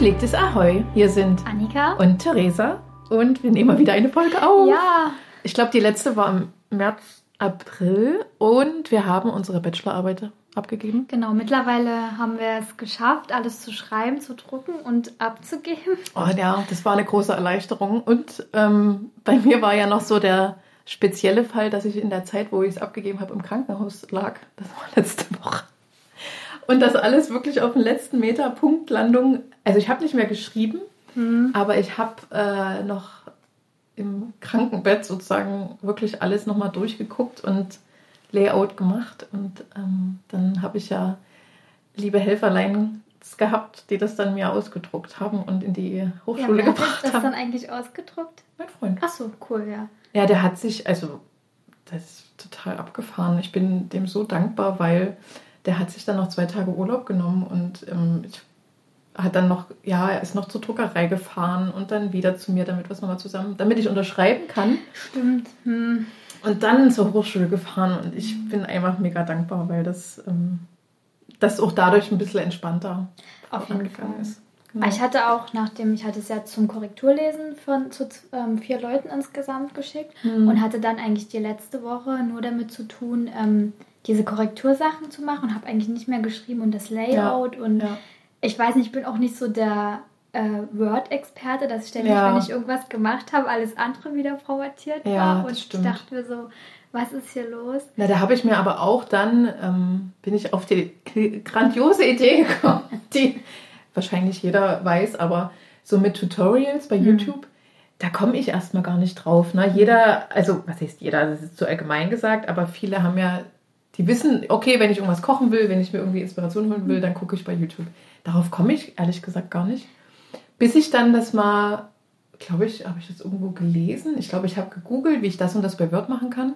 Gepflegtes Ahoi. Hier sind Annika und Theresa und wir nehmen mal wieder eine Folge auf. Ja. Ich glaube, die letzte war im März, April und wir haben unsere Bachelorarbeit abgegeben. Genau, mittlerweile haben wir es geschafft, alles zu schreiben, zu drucken und abzugeben. Oh ja, das war eine große Erleichterung. Und ähm, bei mir war ja noch so der spezielle Fall, dass ich in der Zeit, wo ich es abgegeben habe, im Krankenhaus lag. Das war letzte Woche. Und das alles wirklich auf den letzten Meter Punktlandung. Also ich habe nicht mehr geschrieben, Hm. aber ich habe äh, noch im Krankenbett sozusagen wirklich alles nochmal durchgeguckt und Layout gemacht. Und ähm, dann habe ich ja liebe Helferlein gehabt, die das dann mir ausgedruckt haben und in die Ja, Hochschule wer hat gebracht das haben. dann eigentlich ausgedruckt? Mein Freund. Ach so, cool, ja. Ja, der hat sich, also das ist total abgefahren. Ich bin dem so dankbar, weil der hat sich dann noch zwei Tage Urlaub genommen und ähm, ich, hat dann noch, ja, er ist noch zur Druckerei gefahren und dann wieder zu mir, damit wir es nochmal zusammen, damit ich unterschreiben kann. Stimmt. Hm. Und dann zur Hochschule gefahren und ich bin einfach mega dankbar, weil das, ähm, das auch dadurch ein bisschen entspannter Auf jeden Fall. ist. Genau. Ich hatte auch, nachdem ich hatte es ja zum Korrekturlesen von zu ähm, vier Leuten insgesamt geschickt Hm. und hatte dann eigentlich die letzte Woche nur damit zu tun, ähm, diese Korrektursachen zu machen und habe eigentlich nicht mehr geschrieben und das Layout und ja. ich weiß nicht, ich bin auch nicht so der äh, Word-Experte, dass ständig, Ja. wenn ich irgendwas gemacht habe, alles andere wieder formatiert Ja, war. Und ich stimmt. dachte mir so, was ist hier los? Na, da habe ich mir aber auch dann, ähm, bin ich auf die grandiose Idee gekommen, die wahrscheinlich jeder weiß, aber so mit Tutorials bei Mhm. YouTube, da komme ich erstmal gar nicht drauf. Ne? Jeder, also was heißt jeder, das ist zu allgemein gesagt, aber viele haben ja, die wissen, okay, wenn ich irgendwas kochen will, wenn ich mir irgendwie Inspiration holen will, dann gucke ich bei YouTube. Darauf komme ich ehrlich gesagt gar nicht. Bis ich dann das mal, glaube ich, habe ich das irgendwo gelesen. Ich glaube, ich habe gegoogelt, wie ich das und das bei Word machen kann.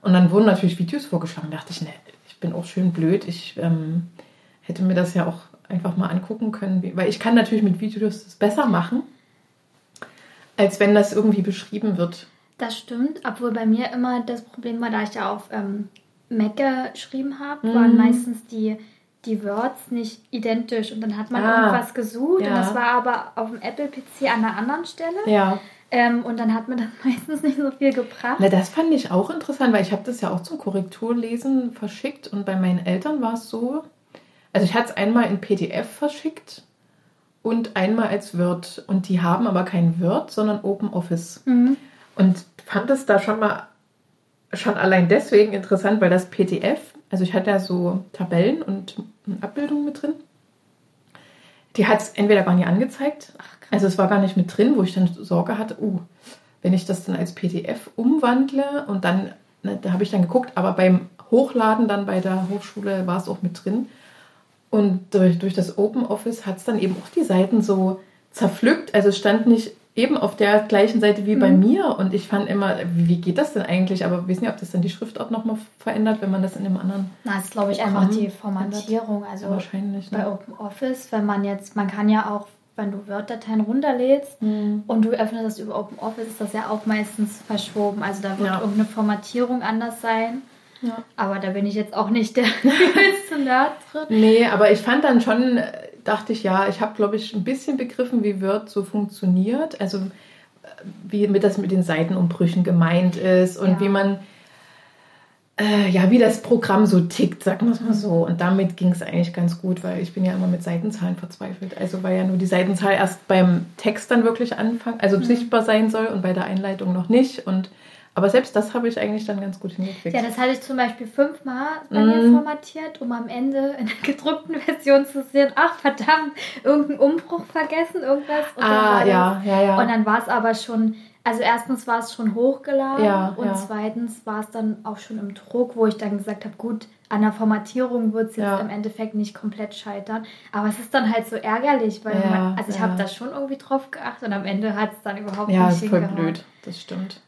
Und dann wurden natürlich Videos vorgeschlagen. Da dachte ich, ne, ich bin auch schön blöd. Ich ähm, hätte mir das ja auch einfach mal angucken können. Weil ich kann natürlich mit Videos das besser machen, als wenn das irgendwie beschrieben wird. Das stimmt, obwohl bei mir immer das Problem war, da ich ja auf ähm, Mac geschrieben habe, Mhm. waren meistens die, die Words nicht identisch und dann hat man Ah, irgendwas gesucht ja. und das war aber auf dem Apple-PC an einer anderen Stelle Ja. ähm, und dann hat mir das meistens nicht so viel gebracht. Na, das fand ich auch interessant, weil ich habe das ja auch zum Korrekturlesen verschickt und bei meinen Eltern war es so, also ich hatte es einmal in PDF verschickt und einmal als Word und die haben aber kein Word, sondern OpenOffice. Mhm. Und fand es da schon mal schon allein deswegen interessant, weil das PDF, also ich hatte ja so Tabellen und Abbildungen mit drin, die hat es entweder gar nicht angezeigt, also es war gar nicht mit drin, wo ich dann Sorge hatte, uh, wenn ich das dann als PDF umwandle und dann, ne, da habe ich dann geguckt, aber beim Hochladen dann bei der Hochschule war es auch mit drin. Und durch, durch das Open Office hat es dann eben auch die Seiten so zerpflückt. Also es stand nicht eben auf der gleichen Seite wie bei Mhm. mir. Und ich fand immer, wie, geht das denn eigentlich? Aber wir wissen ja, ob das dann die Schriftart nochmal verändert, wenn man das in einem anderen. Na, das ist glaube ich Programm einfach die Formatierung. Also wahrscheinlich. bei Ne? OpenOffice, wenn man jetzt, man kann ja auch, wenn du Word-Dateien runterlädst Mhm. und du öffnest das über OpenOffice, ist das ja auch meistens verschoben. Also da wird Ja. irgendeine Formatierung anders sein. Ja. Aber da bin ich jetzt auch nicht der übelste Nerd drin. Nee, aber ich fand dann schon, dachte ich, ja, ich habe, glaube ich, ein bisschen begriffen, wie Word so funktioniert. Also äh, wie mit das mit den Seitenumbrüchen gemeint ist und Ja. wie man, äh, ja, wie das Programm so tickt, sagen wir es mal so. Und damit ging es eigentlich ganz gut, weil ich bin ja immer mit Seitenzahlen verzweifelt. Also weil ja nur die Seitenzahl erst beim Text dann wirklich anfangen, also Mhm. sichtbar sein soll und bei der Einleitung noch nicht. Und aber selbst das habe ich eigentlich dann ganz gut hingekriegt. Ja, das hatte ich zum Beispiel fünfmal bei Mhm. mir formatiert, um am Ende in der gedruckten Version zu sehen, ach verdammt, irgendeinen Umbruch vergessen, irgendwas. Und dann ah, war ja, ja, ja. Und dann war es aber schon, also erstens war es schon hochgeladen Ja, und ja. zweitens war es dann auch schon im Druck, wo ich dann gesagt habe, gut, an der Formatierung wird es jetzt Ja. im Endeffekt nicht komplett scheitern. Aber es ist dann halt so ärgerlich, weil Ja, man, also ich ja. habe da schon irgendwie drauf geachtet und am Ende hat es dann überhaupt Ja, nicht ist voll hingehauen. blöd, das stimmt.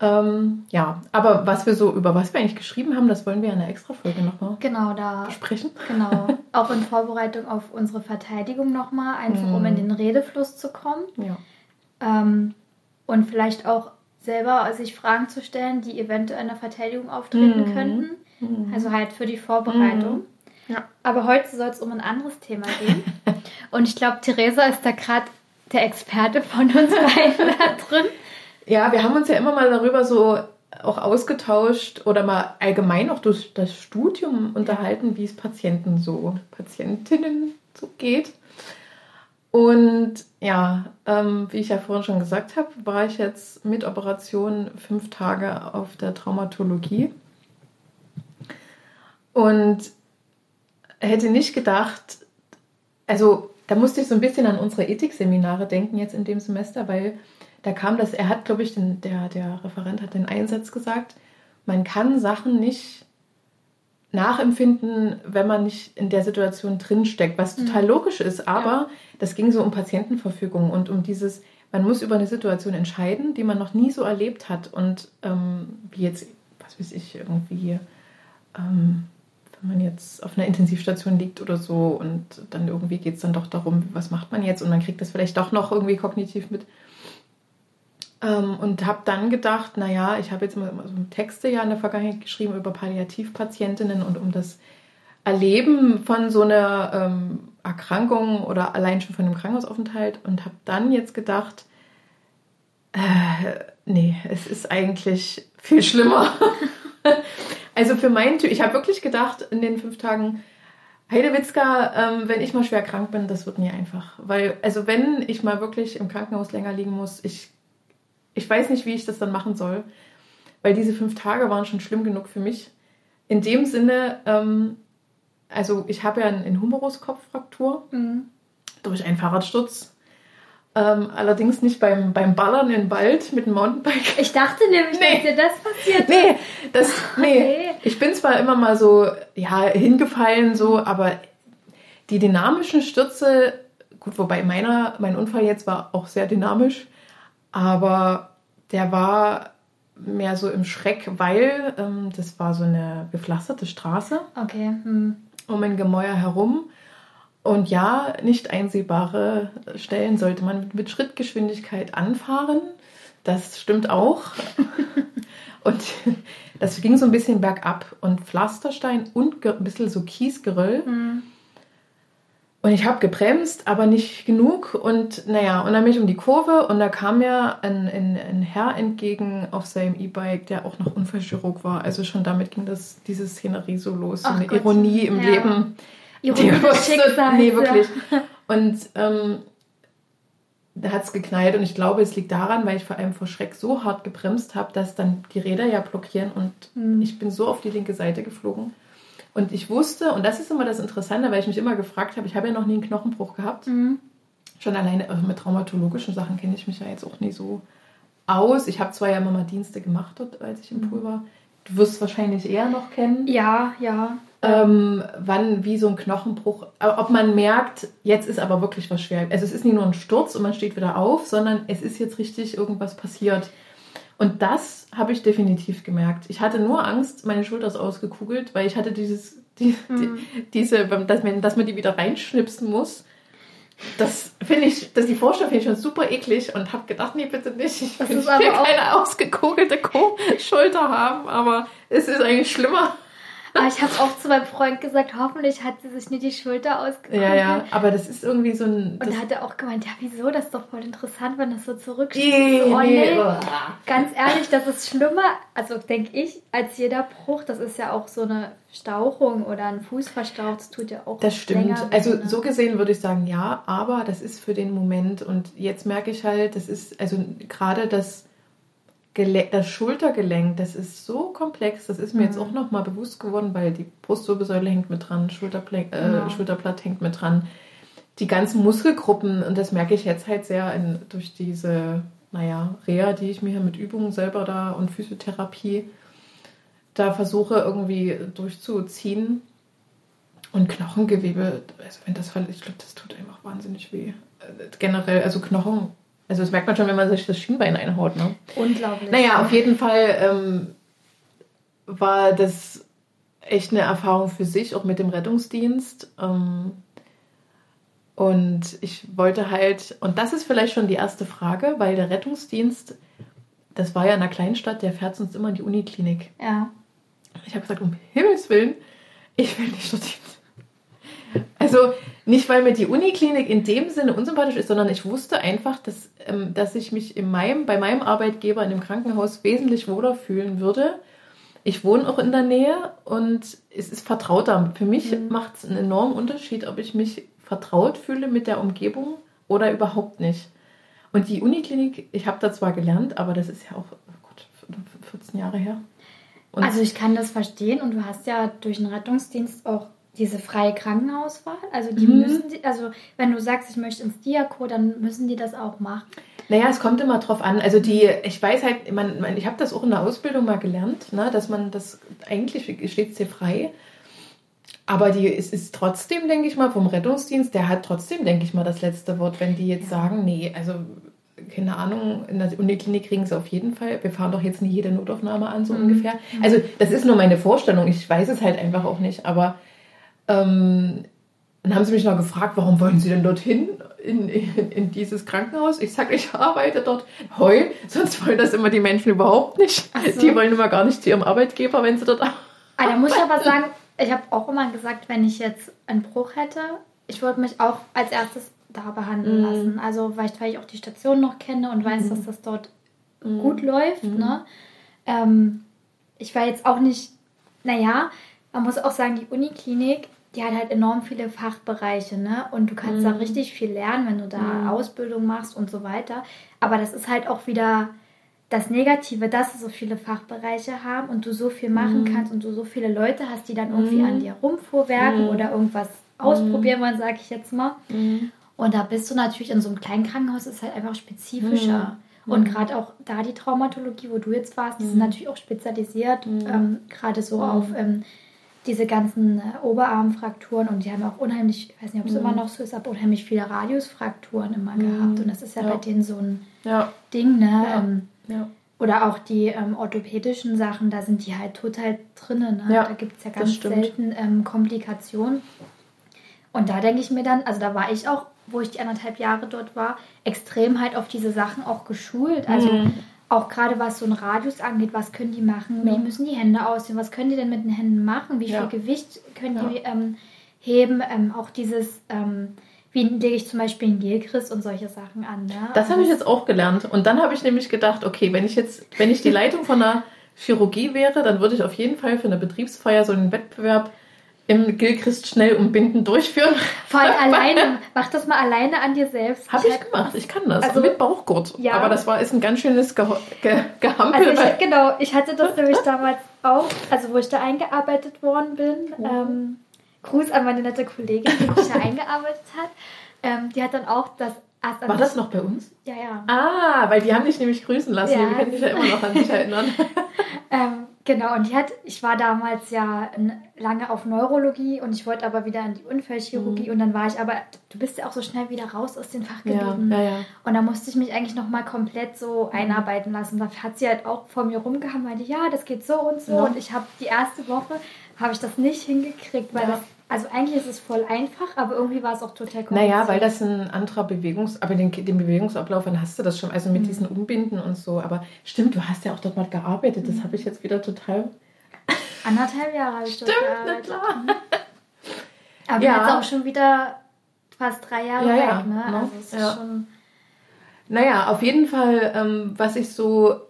Ähm, ja, aber was wir so, über was wir eigentlich geschrieben haben, das wollen wir in einer Extra-Folge nochmal Genau, da besprechen. Genau, auch in Vorbereitung auf unsere Verteidigung nochmal, einfach um Mhm. in den Redefluss zu kommen Ja. ähm, und vielleicht auch selber sich Fragen zu stellen, die eventuell in der Verteidigung auftreten Mhm. könnten. Mhm. Also halt für die Vorbereitung. Ja. Aber heute soll es um ein anderes Thema gehen. Und ich glaube, Theresa ist da gerade der Experte von uns beiden da drin. Ja, wir haben uns ja immer mal darüber so auch ausgetauscht oder mal allgemein auch durch das Studium unterhalten, wie es Patienten so, Patientinnen so geht. Und ja, ähm, wie ich ja vorhin schon gesagt habe, war ich jetzt mit Operation fünf Tage auf der Traumatologie. Und hätte nicht gedacht, also da musste ich so ein bisschen an unsere Ethikseminare denken jetzt in dem Semester, weil da kam das, er hat, glaube ich, den, der, der Referent hat den Einsatz gesagt, man kann Sachen nicht nachempfinden, wenn man nicht in der Situation drinsteckt, was total mhm. logisch ist. Aber ja. das ging so um Patientenverfügung und um dieses, man muss über eine Situation entscheiden, die man noch nie so erlebt hat. Und ähm, wie jetzt, was weiß ich, irgendwie, ähm, wenn man jetzt auf einer Intensivstation liegt oder so und dann irgendwie geht es dann doch darum, was macht man jetzt und man kriegt das vielleicht doch noch irgendwie kognitiv mit. Ähm, und habe dann gedacht, naja, ich habe jetzt mal so Texte ja in der Vergangenheit geschrieben über Palliativpatientinnen und um das Erleben von so einer ähm, Erkrankung oder allein schon von einem Krankenhausaufenthalt und habe dann jetzt gedacht, äh, nee, es ist eigentlich viel schlimmer. also für meinen Typ, ich habe wirklich gedacht in den fünf Tagen, Heidewitzka, ähm, wenn ich mal schwer krank bin, das wird nie einfach. Weil, also wenn ich mal wirklich im Krankenhaus länger liegen muss, ich ich weiß nicht, wie ich das dann machen soll, weil diese fünf Tage waren schon schlimm genug für mich. In dem Sinne, ähm, also ich habe ja eine Humerus-Kopffraktur mhm. durch einen Fahrradsturz. Ähm, allerdings nicht beim, beim Ballern im Wald mit dem Mountainbike. Ich dachte nämlich, nee. dass dir das passiert. Nee, das, nee. Okay. Ich bin zwar immer mal so, ja, hingefallen, so, aber die dynamischen Stürze, gut, wobei meiner, mein Unfall jetzt war auch sehr dynamisch, aber der war mehr so im Schreck, weil ähm, das war so eine gepflasterte Straße. Okay. Hm. Um ein Gemäuer herum. Und ja, nicht einsehbare Stellen sollte man mit Schrittgeschwindigkeit anfahren. Das stimmt auch. und das ging so ein bisschen bergab. Und Pflasterstein und ein bisschen so Kiesgeröll. Mhm. Und ich habe gebremst, aber nicht genug. Und naja, und dann bin ich um die Kurve und da kam mir ein, ein, ein Herr entgegen auf seinem E-Bike, der auch noch Unfallchirurg war. Also schon damit ging das, diese Szenerie so los. So eine Gott. Ironie im ja. Leben. Ironie des Schicksals. Nee, wirklich. Und ähm, da hat es geknallt und ich glaube, es liegt daran, weil ich vor allem vor Schreck so hart gebremst habe, dass dann die Räder ja blockieren und mhm. ich bin so auf die linke Seite geflogen. Und ich wusste, und das ist immer das Interessante, weil ich mich immer gefragt habe, ich habe ja noch nie einen Knochenbruch gehabt. Mhm. Schon alleine also mit traumatologischen Sachen kenne ich mich ja jetzt auch nie so aus. Ich habe zwar ja immer mal Dienste gemacht, dort, als ich im mhm. Pool war. Du wirst es wahrscheinlich eher noch kennen. Ja, ja. Ähm, wann, wie so ein Knochenbruch, ob man merkt, jetzt ist aber wirklich was schwer. Also es ist nicht nur ein Sturz und man steht wieder auf, sondern es ist jetzt richtig irgendwas passiert. Und das habe ich definitiv gemerkt. Ich hatte nur Angst, meine Schulter ist ausgekugelt, weil ich hatte dieses, die, mhm. die, diese, dass man, dass man die wieder reinschnipsen muss. Das finde ich, das die Vorstellung finde ich schon super eklig und habe gedacht, nee, bitte nicht. Ich will keine ausgekugelte Schulter haben, aber es ist eigentlich schlimmer. Aber ich habe auch zu meinem Freund gesagt, hoffentlich hat sie sich nicht die Schulter ausgekugelt. Ja, ja, aber das ist irgendwie so ein... Und da hat er auch gemeint, ja, wieso, das ist doch voll interessant, wenn das so zurückschießt. Nee, so, oh, nee. Ganz ehrlich, das ist schlimmer, also denke ich, als jeder Bruch. Das ist ja auch so eine Stauchung oder ein Fuß verstaucht, das tut ja auch Das stimmt. also so gesehen würde ich sagen, ja, aber das ist für den Moment. Und jetzt merke ich halt, das ist, also gerade das das Schultergelenk, das ist so komplex, das ist mir mhm. jetzt auch nochmal bewusst geworden, weil die Brustwirbelsäule hängt mit dran, Schulterpl äh, genau. Schulterblatt hängt mit dran. Die ganzen Muskelgruppen, und das merke ich jetzt halt sehr in, durch diese, naja, Reha, die ich mir hier mit Übungen selber da und Physiotherapie da versuche irgendwie durchzuziehen. Und Knochengewebe, also wenn das verletzt, ich glaube, das tut einfach wahnsinnig weh. Äh, generell, also Knochen also das merkt man schon, wenn man sich das Schienbein einhaut. Ne? Unglaublich. Naja, auf jeden Fall ähm, war das echt eine Erfahrung für sich, auch mit dem Rettungsdienst. Ähm, und ich wollte halt, und das ist vielleicht schon die erste Frage, weil der Rettungsdienst, das war ja in einer Kleinstadt, der fährt sonst immer in die Uniklinik. Ja. Ich habe gesagt, um Himmels Willen, ich will nicht dorthin. Also nicht, weil mir die Uniklinik in dem Sinne unsympathisch ist, sondern ich wusste einfach, dass, ähm, dass ich mich in meinem, bei meinem Arbeitgeber in dem Krankenhaus wesentlich wohler fühlen würde. Ich wohne auch in der Nähe und es ist vertrauter. Für mich mhm. macht es einen enormen Unterschied, ob ich mich vertraut fühle mit der Umgebung oder überhaupt nicht. Und die Uniklinik, ich habe da zwar gelernt, aber das ist ja auch oh Gott, 14 Jahre her. Und also ich kann das verstehen und du hast ja durch den Rettungsdienst auch diese freie Krankenhauswahl. Also die mhm. müssen, die, also wenn du sagst, ich möchte ins Diako, dann müssen die das auch machen. Naja, es kommt immer drauf an. Also die, ich weiß halt, man, ich habe das auch in der Ausbildung mal gelernt, ne, dass man das eigentlich steht es dir frei. Aber die, es ist trotzdem, denke ich mal, vom Rettungsdienst, der hat trotzdem, denke ich mal, das letzte Wort, wenn die jetzt ja. sagen, nee, also keine Ahnung, in der Uniklinik kriegen sie auf jeden Fall. Wir fahren doch jetzt nicht jede Notaufnahme an, so mhm. ungefähr. Also das ist nur meine Vorstellung. Ich weiß es halt einfach auch nicht. Aber ähm, dann haben sie mich noch gefragt, warum wollen Sie denn dorthin in, in, in dieses Krankenhaus? Ich sage, ich arbeite dort. Heu, sonst wollen das immer die Menschen überhaupt nicht. So. Die wollen immer gar nicht zu ihrem Arbeitgeber, wenn sie dort arbeiten. Ah, da muss ich aber sagen, ich habe auch immer gesagt, wenn ich jetzt einen Bruch hätte, ich würde mich auch als erstes da behandeln mm. lassen. Also weil ich, weil ich auch die Station noch kenne und weiß, mm. dass das dort mm. gut läuft. Mhm. Ne? Ähm, ich war jetzt auch nicht, naja, man muss auch sagen, die Uniklinik, die hat halt enorm viele Fachbereiche, ne? Und du kannst da mhm. richtig viel lernen, wenn du da mhm. Ausbildung machst und so weiter. Aber das ist halt auch wieder das Negative, dass sie so viele Fachbereiche haben und du so viel machen mm. kannst und du so viele Leute hast, die dann irgendwie mm. an dir rumfuhrwerken mm. oder irgendwas ausprobieren wollen, sage ich jetzt mal. Und da bist du natürlich in so einem kleinen Krankenhaus, ist halt einfach spezifischer. Und gerade auch da die Traumatologie, wo du jetzt warst, die sind natürlich auch spezialisiert, ähm, gerade so auf ähm, diese ganzen äh, Oberarmfrakturen und die haben auch unheimlich, ich weiß nicht, ob es immer noch so ist, aber unheimlich viele Radiusfrakturen immer gehabt. Und das ist ja, ja. bei denen so ein ja. Ding, ne? Ja. Ähm, ja. Oder auch die ähm, orthopädischen Sachen, da sind die halt total drinnen. Ne? Ja, da gibt es ja ganz selten ähm, Komplikationen. Und da denke ich mir dann, also da war ich auch, wo ich die anderthalb Jahre dort war, extrem halt auf diese Sachen auch geschult. Also mhm. Auch gerade was so ein Radius angeht, was können die machen, wie müssen die Hände aussehen, was können die denn mit den Händen machen, wie viel Gewicht können die ähm, heben, ähm, auch dieses ähm, wie lege ich zum Beispiel einen Gelchrist und solche Sachen an. Ne? Das habe ich jetzt auch gelernt. Und dann habe ich nämlich gedacht, okay, wenn ich jetzt, wenn ich die Leitung von einer Chirurgie wäre, dann würde ich auf jeden Fall für eine Betriebsfeier so einen Wettbewerb im Gilchrist schnell umbinden durchführen. Vor allem alleine. Mach das mal alleine an dir selbst. Habe ich gemacht. Ich kann das. Also, mit Bauchgurt. Ja. Aber das war ist ein ganz schönes Ge Ge Gehampel. Also ich, genau. Ich hatte das nämlich damals auch, also wo ich da eingearbeitet worden bin. Oh. Ähm, Gruß an meine nette Kollegin, die mich da eingearbeitet hat. Ähm, die hat dann auch das War das noch bei uns? Ja, ja. Ah, weil die haben dich nämlich grüßen lassen. Ja. Wir können dich ja immer noch an dich erinnern. Ähm, genau, und die hat, ich war damals ja lange auf Neurologie und ich wollte aber wieder in die Unfallchirurgie mhm. und dann war ich aber, du bist ja auch so schnell wieder raus aus den Fachgebieten. Ja, ja, ja. Und da musste ich mich eigentlich nochmal komplett so mhm. einarbeiten lassen. Da hat sie halt auch vor mir rumgehauen, meinte, ja, das geht so und so. Und ich habe die erste Woche, habe ich das nicht hingekriegt, weil das also eigentlich ist es voll einfach, aber irgendwie war es auch total kompliziert. Naja, weil das ein anderer Bewegungs... Aber den, den Bewegungsablauf, dann hast du das schon, also mit mhm. diesen Umbinden und so. Aber stimmt, du hast ja auch dort mal gearbeitet. Das mhm. habe ich jetzt wieder total... Anderthalb Jahre habe ich dort gearbeitet. Stimmt, klar. Mhm. Aber ja. jetzt auch schon wieder fast drei Jahre ja, weg, ja. ne? Also es ist ja. schon... Naja, auf jeden Fall, ähm, was ich so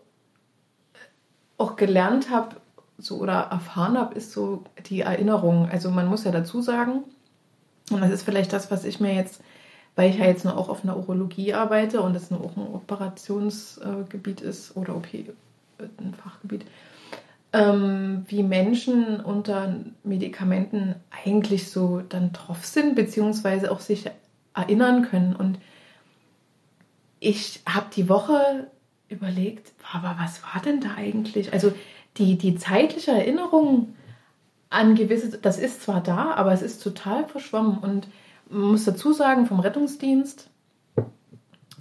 auch gelernt habe, so oder erfahren habe, ist so die Erinnerung. Also man muss ja dazu sagen, und das ist vielleicht das, was ich mir jetzt, weil ich ja jetzt nur auch auf einer Urologie arbeite und das auch ein Operationsgebiet ist oder OP, äh, ein Fachgebiet, ähm, wie Menschen unter Medikamenten eigentlich so dann drauf sind, beziehungsweise auch sich erinnern können. Und ich habe die Woche überlegt, aber was war denn da eigentlich? Also die, die zeitliche Erinnerung an gewisse, das ist zwar da, aber es ist total verschwommen. Und man muss dazu sagen, vom Rettungsdienst,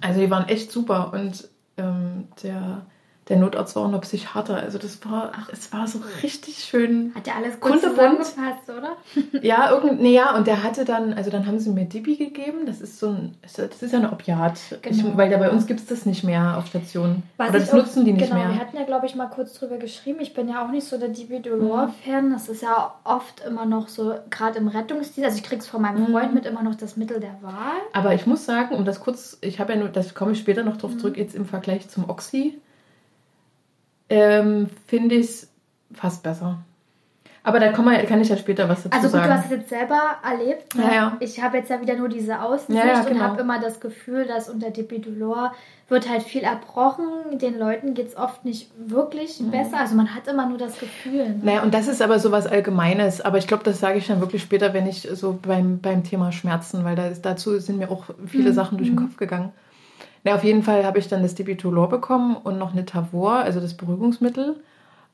also die waren echt super. Und ähm, der der Notarzt war auch noch Psychiater. Also das war, Ach. es war so richtig schön. Hat der alles gut zusammengefasst, oder? ja, irgend, nee, ja, und der hatte dann, also dann haben sie mir Dibi gegeben. Das ist so ein, das ist ja ein Opiat. Genau. Ich, weil da bei uns gibt es das nicht mehr auf Stationen. Was oder das auch, nutzen die nicht genau, mehr. wir hatten ja, glaube ich, mal kurz drüber geschrieben. Ich bin ja auch nicht so der Dibi Dolor-Fan. Das ist ja oft immer noch so, gerade im Rettungsdienst, also ich krieg's von meinem mhm. Freund mit immer noch das Mittel der Wahl. Aber ich muss sagen, um das kurz, ich habe ja nur, das komme ich später noch drauf mhm. zurück, jetzt im Vergleich zum Oxy ähm, finde ich es fast besser. Aber da kann, man, kann ich ja später was dazu also gut, sagen. du hast es jetzt selber erlebt. Ne? Ja, ja. Ich habe jetzt ja wieder nur diese Aussicht ja, genau. und habe immer das Gefühl, dass unter Depidolor wird halt viel erbrochen. Den Leuten geht es oft nicht wirklich mhm. besser. Also man hat immer nur das Gefühl. Ne? Naja, und das ist aber so was Allgemeines. Aber ich glaube, das sage ich dann wirklich später, wenn ich so beim, beim Thema Schmerzen, weil da ist, dazu sind mir auch viele mhm. Sachen durch den mhm. Kopf gegangen. Na, auf jeden Fall habe ich dann das Dibitolor bekommen und noch eine Tavor, also das Beruhigungsmittel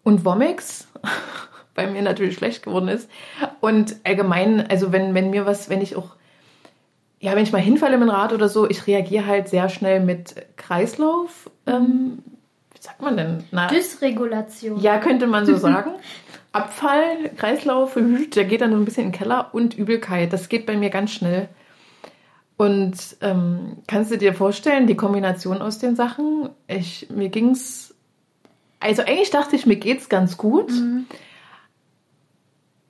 und Vomix, weil mir natürlich schlecht geworden ist. Und allgemein, also wenn, wenn mir was, wenn ich auch, ja, wenn ich mal hinfalle mit dem Rad oder so, ich reagiere halt sehr schnell mit Kreislauf. Ähm, wie sagt man denn? Na, Dysregulation. Ja, könnte man so sagen. Abfall, Kreislauf, der geht dann so ein bisschen in den Keller und Übelkeit. Das geht bei mir ganz schnell. Und ähm, kannst du dir vorstellen, die Kombination aus den Sachen? Ich, mir ging's, also eigentlich dachte ich, mir geht's ganz gut, mhm.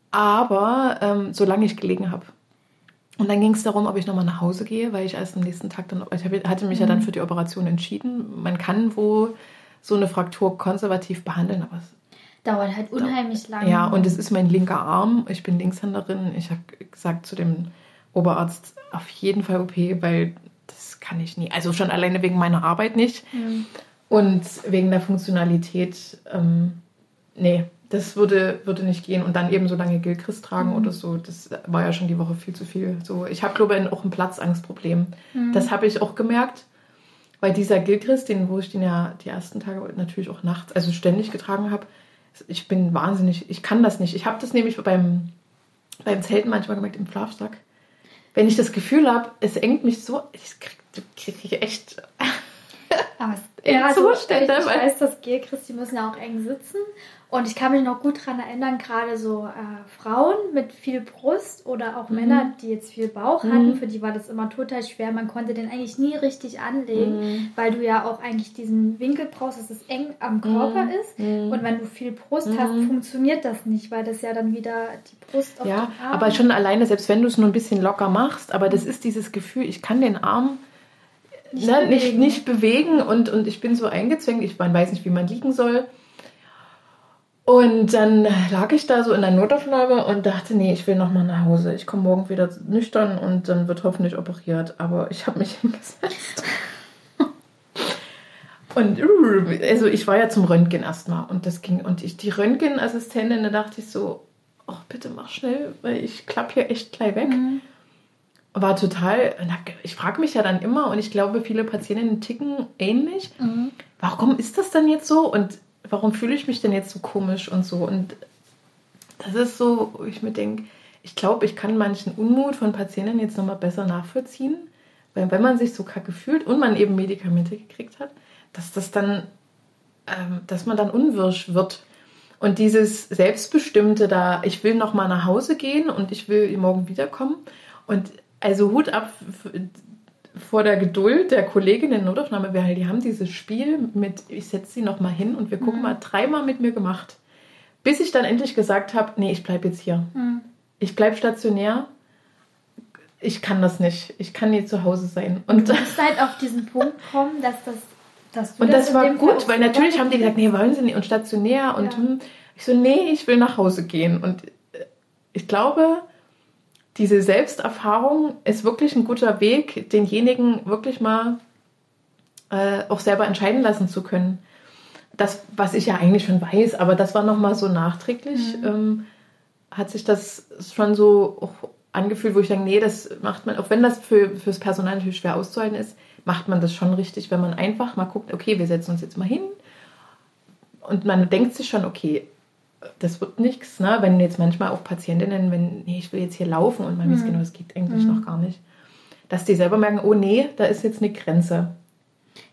aber ähm, solange ich gelegen habe. Und dann ging es darum, ob ich nochmal nach Hause gehe, weil ich erst am nächsten Tag dann, ich hatte mich mhm. ja dann mhm. für die Operation entschieden. Man kann wo so eine Fraktur konservativ behandeln, aber es dauert halt unheimlich lange. Ja, und es ist mein linker Arm. Ich bin Linkshänderin. Ich habe gesagt zu dem Oberarzt auf jeden Fall OP, weil das kann ich nie. Also schon alleine wegen meiner Arbeit nicht. Mhm. Und wegen der Funktionalität, ähm, nee, das würde, würde nicht gehen. Und dann eben so lange Gilchrist tragen mhm. oder so, das war ja schon die Woche viel zu viel. So, ich habe, glaube ich, auch ein Platzangstproblem. Mhm. Das habe ich auch gemerkt, weil dieser Gilchrist, den, wo ich den ja die ersten Tage natürlich auch nachts, also ständig getragen habe, ich bin wahnsinnig, ich kann das nicht. Ich habe das nämlich beim, beim Zelten manchmal gemerkt im Schlafsack wenn ich das Gefühl habe, es engt mich so, ich kriege krieg echt aber es, ja, also Zustände. Ich, ich weiß, dass Gelchrist, die müssen ja auch eng sitzen. Und ich kann mich noch gut daran erinnern, gerade so äh, Frauen mit viel Brust oder auch mhm. Männer, die jetzt viel Bauch mhm. hatten, für die war das immer total schwer. Man konnte den eigentlich nie richtig anlegen, mhm. weil du ja auch eigentlich diesen Winkel brauchst, dass es eng am Körper mhm. ist. Mhm. Und wenn du viel Brust hast, mhm. funktioniert das nicht, weil das ja dann wieder die Brust auf Ja, aber schon alleine, selbst wenn du es nur ein bisschen locker machst, aber das ist dieses Gefühl, ich kann den Arm nicht, ne, bewegen. Nicht, nicht bewegen und, und ich bin so eingezwängt, ich man weiß nicht, wie man liegen soll. Und dann lag ich da so in der Notaufnahme und dachte, nee, ich will noch mal nach Hause. Ich komme morgen wieder nüchtern und dann wird hoffentlich operiert. Aber ich habe mich hingesetzt. Und also ich war ja zum Röntgen erstmal und das ging und ich die Röntgenassistentin, da dachte ich so, ach bitte mach schnell, weil ich klappe hier echt gleich weg. Mhm. War total, ich frage mich ja dann immer und ich glaube, viele Patientinnen ticken ähnlich. Mhm. Warum ist das dann jetzt so? Und warum fühle ich mich denn jetzt so komisch und so? Und das ist so, wo ich mir denke, ich glaube, ich kann manchen Unmut von Patienten jetzt nochmal besser nachvollziehen, weil wenn man sich so kacke fühlt und man eben Medikamente gekriegt hat, dass das dann, ähm, dass man dann unwirsch wird. Und dieses Selbstbestimmte da, ich will nochmal nach Hause gehen und ich will morgen wiederkommen. Und also Hut ab vor der Geduld der Kollegin in der Notaufnahme, weil die haben dieses Spiel mit, ich setze sie nochmal hin und wir gucken mhm. mal, dreimal mit mir gemacht. Bis ich dann endlich gesagt habe, nee, ich bleibe jetzt hier. Mhm. Ich bleibe stationär. Ich kann das nicht. Ich kann nie zu Hause sein. Und du musst halt auf diesen Punkt kommen, dass das dass und das, das war gut, weil natürlich haben die gesagt, nee, wollen sie nicht und stationär und ja. hm, ich so, nee, ich will nach Hause gehen und äh, ich glaube, diese Selbsterfahrung ist wirklich ein guter Weg, denjenigen wirklich mal äh, auch selber entscheiden lassen zu können. Das, was ich ja eigentlich schon weiß, aber das war nochmal so nachträglich, mhm. ähm, hat sich das schon so angefühlt, wo ich denke, nee, das macht man, auch wenn das für, fürs Personal natürlich schwer auszuhalten ist, macht man das schon richtig, wenn man einfach mal guckt, okay, wir setzen uns jetzt mal hin und man denkt sich schon, okay, das wird nichts, ne? Wenn jetzt manchmal auch Patientinnen, wenn, nee, ich will jetzt hier laufen und man mhm. weiß genau, das geht eigentlich mhm. noch gar nicht, dass die selber merken, oh nee, da ist jetzt eine Grenze.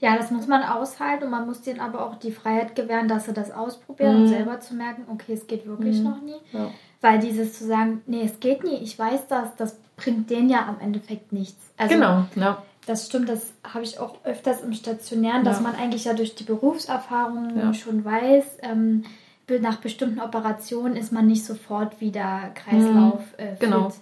Ja, das muss man aushalten und man muss denen aber auch die Freiheit gewähren, dass sie das ausprobieren mhm. und selber zu merken, okay, es geht wirklich mhm. noch nie. Ja. Weil dieses zu sagen, nee, es geht nie, ich weiß das, das bringt denen ja am Endeffekt nichts. Also, genau, ja. Das stimmt, das habe ich auch öfters im Stationären, dass man eigentlich ja durch die Berufserfahrung schon weiß, ähm, nach bestimmten Operationen ist man nicht sofort wieder Kreislauf mhm. äh, genau.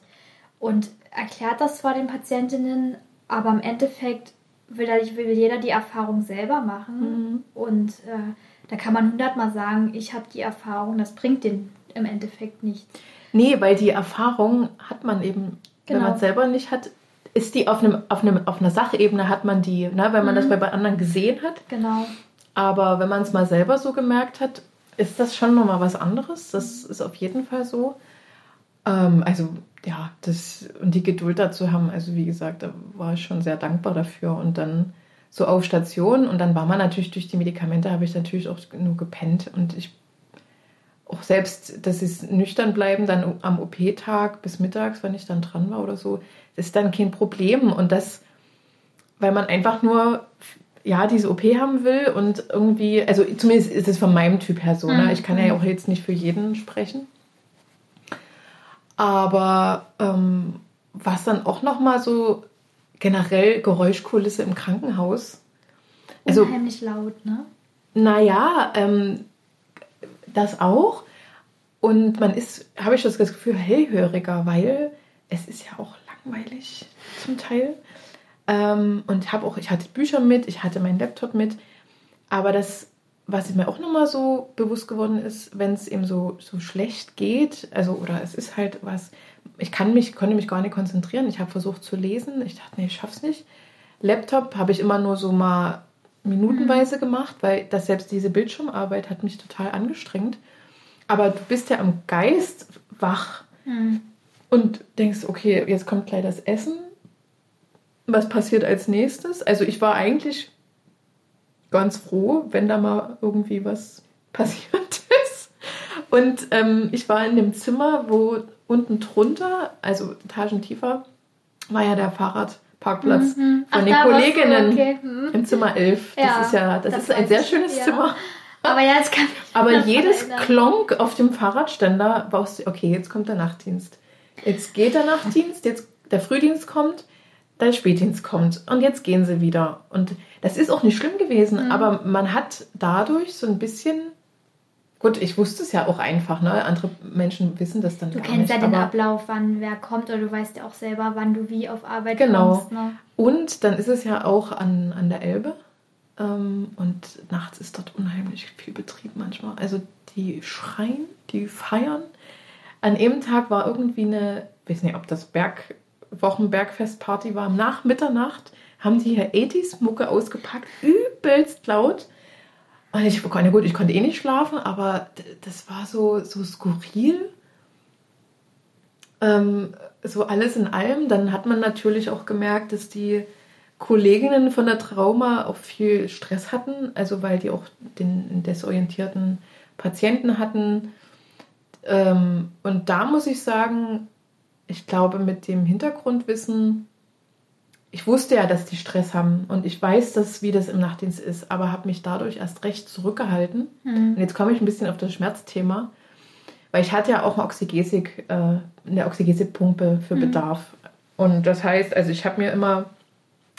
Und erklärt das zwar den Patientinnen, aber im Endeffekt will, will jeder die Erfahrung selber machen. Mhm. Und äh, da kann man hundertmal sagen, ich habe die Erfahrung, das bringt den im Endeffekt nichts. Nee, weil die Erfahrung hat man eben, genau. wenn man es selber nicht hat, ist die auf, einem, auf, einem, auf einer Sachebene hat man die, ne, wenn man mhm. das bei anderen gesehen hat. Genau. Aber wenn man es mal selber so gemerkt hat, ist das schon nochmal was anderes. Das ist auf jeden Fall so. Ähm, also ja, das und die Geduld dazu haben, also wie gesagt, da war ich schon sehr dankbar dafür. Und dann so auf Station und dann war man natürlich durch die Medikamente, habe ich natürlich auch nur gepennt und ich auch selbst, dass es nüchtern bleiben, dann am OP-Tag bis mittags, wenn ich dann dran war oder so, ist dann kein Problem. Und das, weil man einfach nur ja, diese OP haben will und irgendwie, also zumindest ist es von meinem Typ her so, ne? Mhm. Ich kann ja auch jetzt nicht für jeden sprechen. Aber ähm, was dann auch nochmal so generell Geräuschkulisse im Krankenhaus. Also, Unheimlich laut, ne? Naja, ähm, das auch. Und man ist, habe ich das Gefühl, hellhöriger, weil es ist ja auch langweilig zum Teil. Ähm, und habe auch, ich hatte Bücher mit, ich hatte meinen Laptop mit. Aber das, was mir auch nochmal so bewusst geworden ist, wenn es eben so, so schlecht geht, also oder es ist halt was, ich kann mich, konnte mich gar nicht konzentrieren. Ich habe versucht zu lesen. Ich dachte, nee, ich schaff's nicht. Laptop habe ich immer nur so mal minutenweise mhm. gemacht, weil das selbst diese Bildschirmarbeit hat mich total angestrengt. Aber du bist ja am Geist wach mhm. und denkst, okay, jetzt kommt gleich das Essen was passiert als nächstes? Also ich war eigentlich ganz froh, wenn da mal irgendwie was passiert ist. Und ähm, ich war in dem Zimmer, wo unten drunter, also Etagen tiefer, war ja der Fahrradparkplatz mhm. von Ach, den Kolleginnen okay. mhm. im Zimmer 11. Das ja, ist ja, das, das ist ein sehr schönes ja. Zimmer. Aber ja, jetzt kann Aber jedes. Klonk auf dem Fahrradständer war okay, jetzt kommt der Nachtdienst. Jetzt geht der Nachtdienst, jetzt der Frühdienst kommt, der Spätdienst kommt und jetzt gehen sie wieder. Und das ist auch nicht schlimm gewesen, mhm. aber man hat dadurch so ein bisschen. Gut, ich wusste es ja auch einfach, ne? Andere Menschen wissen das dann Du kennst nicht, ja den Ablauf, wann wer kommt, oder du weißt ja auch selber, wann du wie auf Arbeit genau. kommst. Genau. Ne? Und dann ist es ja auch an, an der Elbe. Ähm, und nachts ist dort unheimlich viel Betrieb manchmal. Also die schreien, die feiern. An dem Tag war irgendwie eine, ich weiß nicht, ob das Berg, Wochenbergfestparty war, nach Mitternacht haben die hier 80s Mucke ausgepackt, übelst laut. Und ich, na gut, ich konnte eh nicht schlafen, aber das war so, so skurril. Ähm, so alles in allem. Dann hat man natürlich auch gemerkt, dass die Kolleginnen von der Trauma auch viel Stress hatten, also weil die auch den desorientierten Patienten hatten. Ähm, und da muss ich sagen, ich glaube, mit dem Hintergrundwissen, ich wusste ja, dass die Stress haben und ich weiß, dass, wie das im Nachtdienst ist, aber habe mich dadurch erst recht zurückgehalten. Mhm. Und jetzt komme ich ein bisschen auf das Schmerzthema, weil ich hatte ja auch eine Oxygesik, äh, eine Oxygesik-Pumpe für mhm. Bedarf. Und das heißt, also ich habe mir immer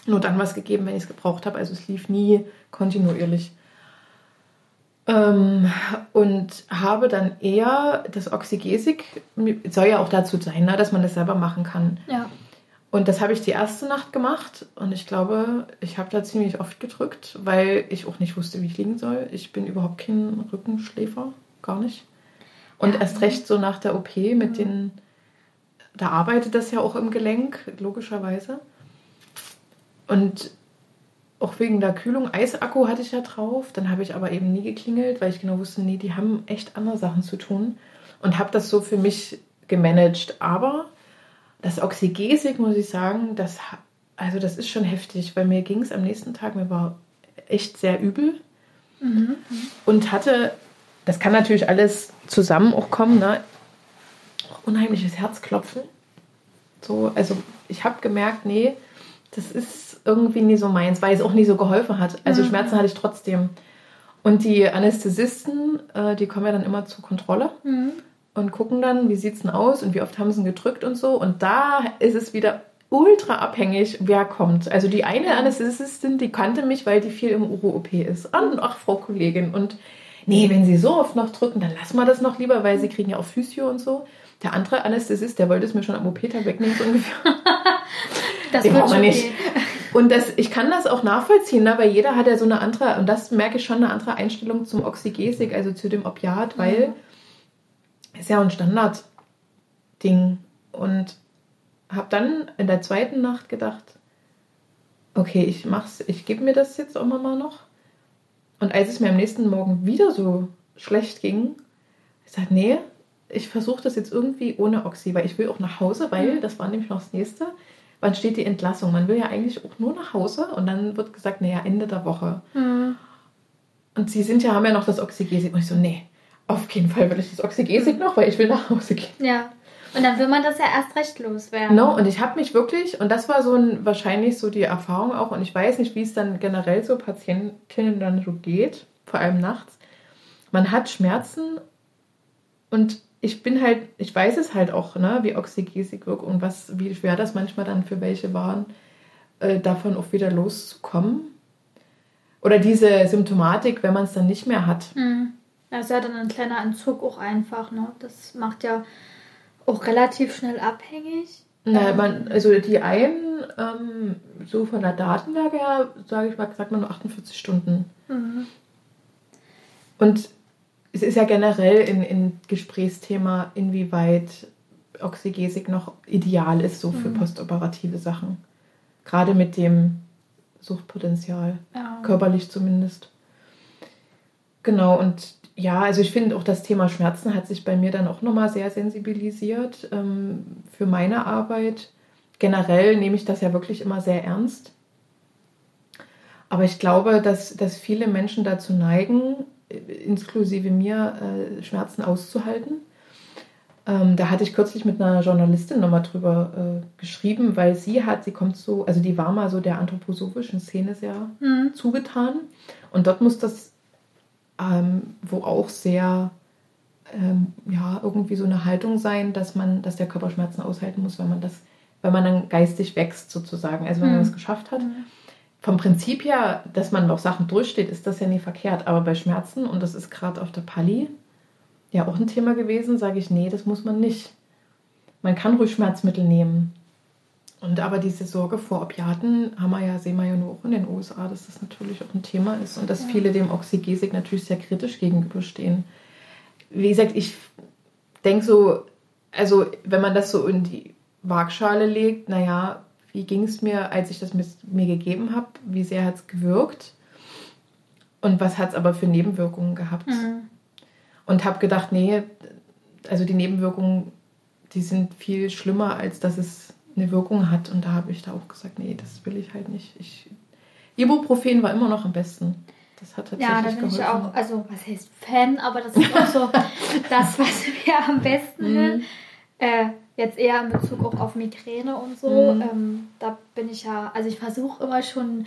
nur dann was gegeben, wenn ich es gebraucht habe. Also es lief nie kontinuierlich. Ähm, und habe dann eher das Oxygesik, soll ja auch dazu sein, ne, dass man das selber machen kann. Ja. Und das habe ich die erste Nacht gemacht und ich glaube, ich habe da ziemlich oft gedrückt, weil ich auch nicht wusste, wie ich liegen soll. Ich bin überhaupt kein Rückenschläfer, gar nicht. Und ja. erst recht so nach der OP mit mhm. den, da arbeitet das ja auch im Gelenk, logischerweise. Und auch wegen der Kühlung. Eisakku hatte ich ja drauf. Dann habe ich aber eben nie geklingelt, weil ich genau wusste, nee, die haben echt andere Sachen zu tun. Und habe das so für mich gemanagt. Aber das Oxygesik, muss ich sagen, das, also das ist schon heftig, weil mir ging es am nächsten Tag, mir war echt sehr übel. Mhm. Und hatte, das kann natürlich alles zusammen auch kommen, ne? unheimliches Herzklopfen. So, also ich habe gemerkt, nee, das ist irgendwie nie so meins, weil es auch nie so geholfen hat. Also mhm. Schmerzen hatte ich trotzdem. Und die Anästhesisten, äh, die kommen ja dann immer zur Kontrolle mhm. und gucken dann, wie sieht es denn aus und wie oft haben sie ihn gedrückt und so. Und da ist es wieder ultra abhängig, wer kommt. Also die eine Anästhesistin, die kannte mich, weil die viel im Uro-OP ist. Und ach, Frau Kollegin. Und nee, wenn sie so oft noch drücken, dann lassen wir das noch lieber, weil sie kriegen ja auch Physio und so. Der andere Anästhesist, der wollte es mir schon am OP-Tag wegnehmen, so ungefähr. das Den braucht man nicht. Und das, ich kann das auch nachvollziehen, ne? weil jeder hat ja so eine andere, und das merke ich schon, eine andere Einstellung zum Oxygesik, also zu dem Opiat, weil mhm. ist ja ein Standardding. Und habe dann in der zweiten Nacht gedacht, okay, ich mach's, ich gebe mir das jetzt auch mal noch. Und als es mir am nächsten Morgen wieder so schlecht ging, ich sagte, nee, ich versuche das jetzt irgendwie ohne Oxy, weil ich will auch nach Hause, weil mhm. das war nämlich noch das nächste. Wann steht die Entlassung? Man will ja eigentlich auch nur nach Hause und dann wird gesagt, naja, Ende der Woche. Mhm. Und sie sind ja, haben ja noch das Oxygesik. Und ich so, nee, auf jeden Fall will ich das Oxygesik noch, weil ich will nach Hause gehen. Ja. Und dann will man das ja erst recht loswerden. No, und ich habe mich wirklich, und das war so ein, wahrscheinlich so die Erfahrung auch, und ich weiß nicht, wie es dann generell so Patientinnen dann so geht, vor allem nachts. Man hat Schmerzen und ich bin halt, ich weiß es halt auch, ne, wie Oxygesik wirkt und was, wie schwer das manchmal dann für welche waren, äh, davon auch wieder loszukommen. Oder diese Symptomatik, wenn man es dann nicht mehr hat. Mhm. Das ist ja dann ein kleiner Entzug auch einfach, ne? Das macht ja auch relativ schnell abhängig. Na, ähm, man, also die einen, ähm, so von der Datenlage her, sage ich mal, sagt man nur 48 Stunden. Mhm. Und es ist ja generell ein, ein Gesprächsthema, inwieweit Oxygesik noch ideal ist, so für mhm. postoperative Sachen. Gerade mit dem Suchtpotenzial, ja. körperlich zumindest. Genau, und ja, also ich finde auch das Thema Schmerzen hat sich bei mir dann auch nochmal sehr sensibilisiert ähm, für meine Arbeit. Generell nehme ich das ja wirklich immer sehr ernst. Aber ich glaube, dass, dass viele Menschen dazu neigen, inklusive mir, äh, Schmerzen auszuhalten. Ähm, da hatte ich kürzlich mit einer Journalistin nochmal drüber äh, geschrieben, weil sie hat, sie kommt so, also die war mal so der anthroposophischen Szene sehr mhm. zugetan. Und dort muss das ähm, wo auch sehr ähm, ja irgendwie so eine Haltung sein, dass man, dass der Körper Schmerzen aushalten muss, wenn man das, wenn man dann geistig wächst sozusagen, also wenn mhm. man es geschafft hat. Mhm. Vom Prinzip her, dass man auch Sachen durchsteht, ist das ja nie verkehrt. Aber bei Schmerzen, und das ist gerade auf der Pali ja auch ein Thema gewesen, sage ich, nee, das muss man nicht. Man kann ruhig Schmerzmittel nehmen. Und aber diese Sorge vor Opiaten haben wir ja, sehen wir ja nur auch in den USA, dass das natürlich auch ein Thema ist und dass ja. viele dem Oxygesik natürlich sehr kritisch gegenüberstehen. Wie gesagt, ich denke so, also wenn man das so in die Waagschale legt, naja, wie ging es mir, als ich das mir, mir gegeben habe? Wie sehr hat es gewirkt? Und was hat es aber für Nebenwirkungen gehabt? Mhm. Und habe gedacht, nee, also die Nebenwirkungen, die sind viel schlimmer, als dass es eine Wirkung hat. Und da habe ich da auch gesagt, nee, das will ich halt nicht. Ich, Ibuprofen war immer noch am besten. Das hat tatsächlich Ja, da bin geholfen. ich auch, also was heißt Fan, aber das ist auch so das, was mir am besten mhm. äh, jetzt eher in Bezug auch auf Migräne und so. Mhm. Ähm, da bin ich ja, also ich versuche immer schon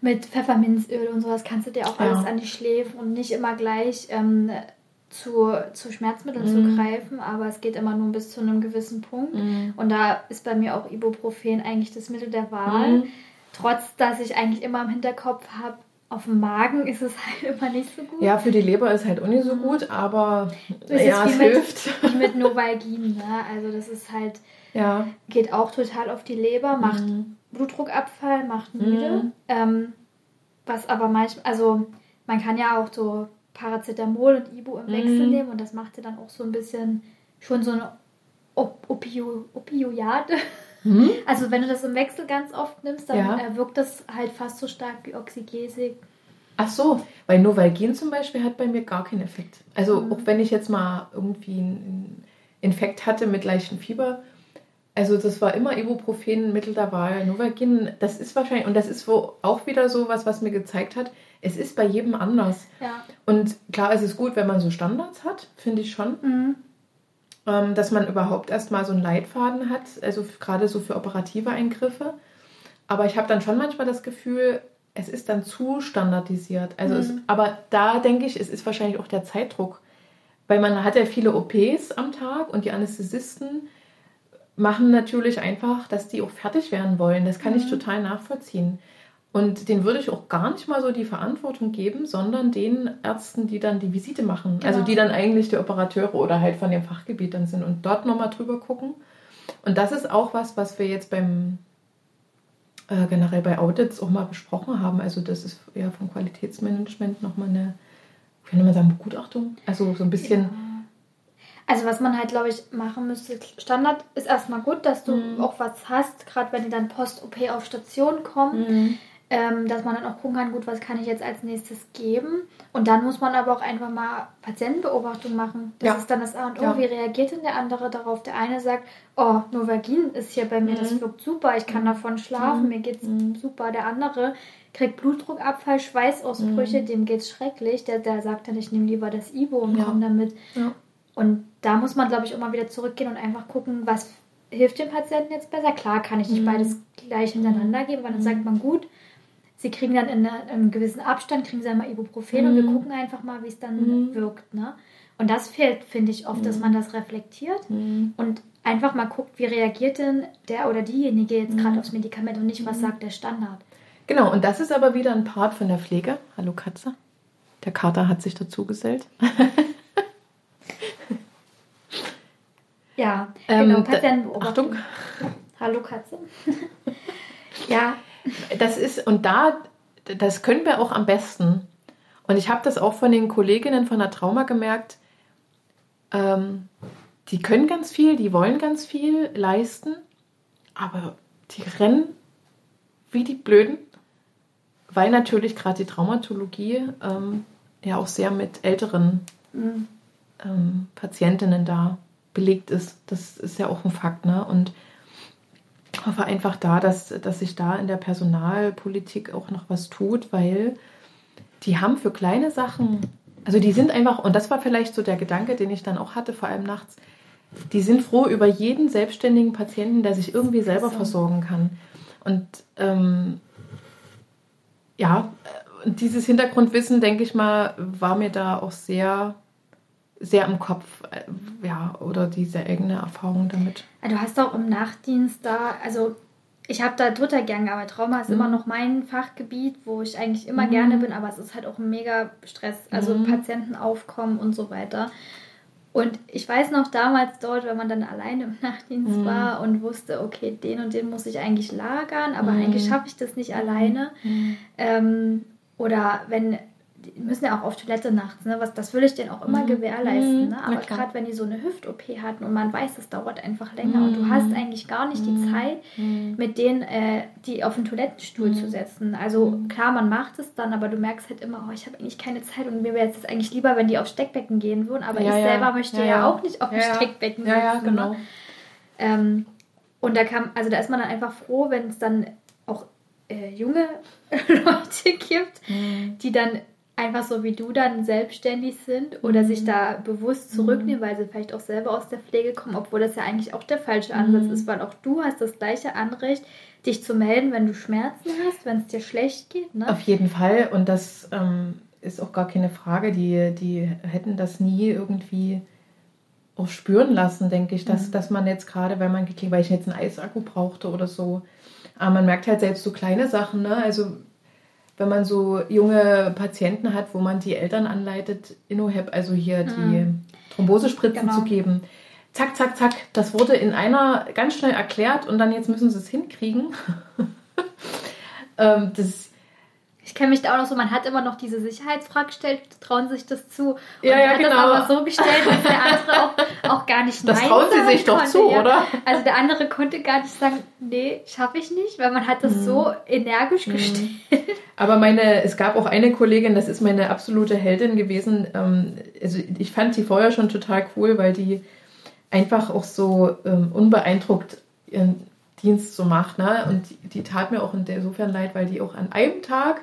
mit Pfefferminzöl und sowas kannst du dir auch ja. alles an die Schläfen und nicht immer gleich ähm, zu, zu Schmerzmitteln mhm. zu greifen, aber es geht immer nur bis zu einem gewissen Punkt. Mhm. Und da ist bei mir auch Ibuprofen eigentlich das Mittel der Wahl. Mhm. Trotz, dass ich eigentlich immer im Hinterkopf habe, auf dem Magen ist es halt immer nicht so gut. Ja, für die Leber ist halt auch nicht so mhm. gut, aber das ja, es hilft. Mit, mit Novalgin, ne? Also das ist halt, ja. geht auch total auf die Leber, macht mhm. Blutdruckabfall, macht müde. Mhm. Ähm, was aber manchmal, also man kann ja auch so Paracetamol und Ibu im Wechsel mm. nehmen und das macht ja dann auch so ein bisschen schon so eine Op Opio Opioide. Mm. Also wenn du das im Wechsel ganz oft nimmst, dann ja. Äh, wirkt das halt fast so stark wie Oxygesik. Ach so, weil Novalgin zum Beispiel hat bei mir gar keinen Effekt. Also mhm. auch wenn ich jetzt mal irgendwie einen Infekt hatte mit leichtem Fieber, also das war immer Ibuprofen Mittel der Wahl. Novalgin, das ist wahrscheinlich, und das ist wo auch wieder so was, was mir gezeigt hat, es ist bei jedem anders. Ja. Und klar, es ist gut, wenn man so Standards hat, finde ich schon. Mhm. Ähm, dass man überhaupt erstmal so einen Leitfaden hat, also gerade so für operative Eingriffe. Aber ich habe dann schon manchmal das Gefühl, es ist dann zu standardisiert. Also mhm. es, aber da denke ich, es ist wahrscheinlich auch der Zeitdruck. Weil man hat ja viele OPs am Tag und die Anästhesisten machen natürlich einfach, dass die auch fertig werden wollen. Das kann mhm. ich total nachvollziehen. Und denen würde ich auch gar nicht mal so die Verantwortung geben, sondern den Ärzten, die dann die Visite machen. Also genau. Also die dann eigentlich die Operateure oder halt von dem Fachgebiet dann sind und dort nochmal drüber gucken. Und das ist auch was, was wir jetzt beim äh, generell bei Audits auch mal besprochen haben. Also das ist ja vom Qualitätsmanagement nochmal eine, wie kann man sagen, Begutachtung. Also so ein bisschen. Ja. Also was man halt, glaube ich, machen müsste, Standard ist erstmal gut, dass du mhm. auch was hast, gerade wenn die dann Post-OP auf Station kommen. Mhm ähm, dass man dann auch gucken kann, gut, was kann ich jetzt als nächstes geben. Und dann muss man aber auch einfach mal Patientenbeobachtung machen. Das ja. ist dann das A und O. Ja. Wie reagiert denn der andere darauf? Der eine sagt, oh, Novagin ist hier bei mir, mhm. das wirkt super, ich kann mhm. davon schlafen, mhm. mir geht's mhm. super. Der andere kriegt Blutdruckabfall, Schweißausbrüche, mhm. dem geht's schrecklich. Der, der sagt dann, ich nehme lieber das Ibo und ja. komme damit. Ja. Und da muss man, glaube ich, immer wieder zurückgehen und einfach gucken, was hilft dem Patienten jetzt besser. Klar kann ich nicht mhm. beides gleich hintereinander geben, weil dann sagt man, gut, sie kriegen dann in einem gewissen Abstand, kriegen sie einmal Ibuprofen mhm. und wir mhm. gucken einfach mal, wie es dann mhm. wirkt. Ne? Und das fehlt, finde ich, oft, mhm. dass man das reflektiert mhm. und einfach mal guckt, wie reagiert denn der oder diejenige jetzt gerade mhm. aufs Medikament und nicht, was sagt der Standard. Genau, und das ist aber wieder ein Part von der Pflege. Hallo Katze. Der Kater hat sich dazu gesellt. ja, ähm, genau, Patientenbeobachtung. Achtung. Hallo Katze. ja, das ist, und da, das können wir auch am besten. Und ich habe das auch von den Kolleginnen von der Trauma gemerkt. Ähm, die können ganz viel, die wollen ganz viel leisten, aber die rennen wie die Blöden, weil natürlich gerade die Traumatologie ähm, ja auch sehr mit älteren mhm. ähm, Patientinnen da belegt ist. Das ist ja auch ein Fakt. Ne? Und hoffe einfach da, dass, dass sich da in der Personalpolitik auch noch was tut, weil die haben für kleine Sachen, also die sind einfach, und das war vielleicht so der Gedanke, den ich dann auch hatte, vor allem nachts, die sind froh über jeden selbstständigen Patienten, der sich irgendwie selber so. versorgen kann. Und ähm, ja, dieses Hintergrundwissen, denke ich mal, war mir da auch sehr sehr im Kopf, äh, ja, oder diese eigene Erfahrung damit. Du hast auch im Nachtdienst da, also ich habe da dritter gern aber Trauma ist mhm. immer noch mein Fachgebiet, wo ich eigentlich immer mhm. gerne bin, aber es ist halt auch ein mega Stress, also mhm. Patientenaufkommen und so weiter. Und ich weiß noch damals dort, wenn man dann alleine im Nachtdienst mhm. war und wusste, okay, den und den muss ich eigentlich lagern, aber mhm. eigentlich schaffe ich das nicht alleine. Mhm. Ähm, oder wenn die müssen ja auch auf Toilette nachts, ne? Was, das will ich denen auch immer mhm. gewährleisten. Ne? Aber gerade wenn die so eine Hüft-OP hatten und man weiß, es dauert einfach länger mhm. und du mhm. hast eigentlich gar nicht die mhm. Zeit, mhm. mit denen äh, die auf den Toilettenstuhl zu setzen. Also klar, man macht es dann, aber du merkst halt immer, oh, ich habe eigentlich keine Zeit und mir wäre es eigentlich lieber, wenn die auf Steckbecken gehen würden, aber ja, ich ja. selber möchte ja, ja, auch nicht auf dem Steckbecken sitzen. Ja, genau. Ne? Ähm, und da kam, also da ist man dann einfach froh, wenn es dann auch äh, junge Leute gibt, mhm. die dann einfach so wie du dann selbstständig sind oder sich mhm. da bewusst zurücknehmen, weil sie vielleicht auch selber aus der Pflege kommen, obwohl das ja eigentlich auch der falsche Ansatz mhm. ist, weil auch du hast das gleiche Anrecht, dich zu melden, wenn du Schmerzen hast, wenn es dir schlecht geht. Ne? Auf jeden Fall und das ähm, ist auch gar keine Frage, die, die hätten das nie irgendwie auch spüren lassen, denke ich, dass, mhm. dass man jetzt gerade, weil man weil ich jetzt einen Eisakku brauchte oder so, aber man merkt halt selbst so kleine Sachen, ne? Also wenn man so junge Patienten hat, wo man die Eltern anleitet, InnoHep, also hier die mhm. Thrombosespritzen genau. zu geben. Zack, zack, zack. Das wurde in einer ganz schnell erklärt und dann jetzt müssen sie es hinkriegen. ähm, das ich kenne mich da auch noch so, man hat immer noch diese Sicherheitsfrage gestellt, trauen sich das zu. Und ja, ja, hat genau. das aber so gestellt, dass der andere auch, auch gar nicht Das trauen sie sich doch zu, ja. oder? Also der andere konnte gar nicht sagen, nee, schaffe ich nicht, weil man hat das hm. so energisch hm. gestellt. Aber meine, es gab auch eine Kollegin, das ist meine absolute Heldin gewesen. Ähm, also ich fand die vorher schon total cool, weil die einfach auch so ähm, unbeeindruckt ihren Dienst so macht. Ne? Und die, die tat mir auch insofern leid, weil die auch an einem Tag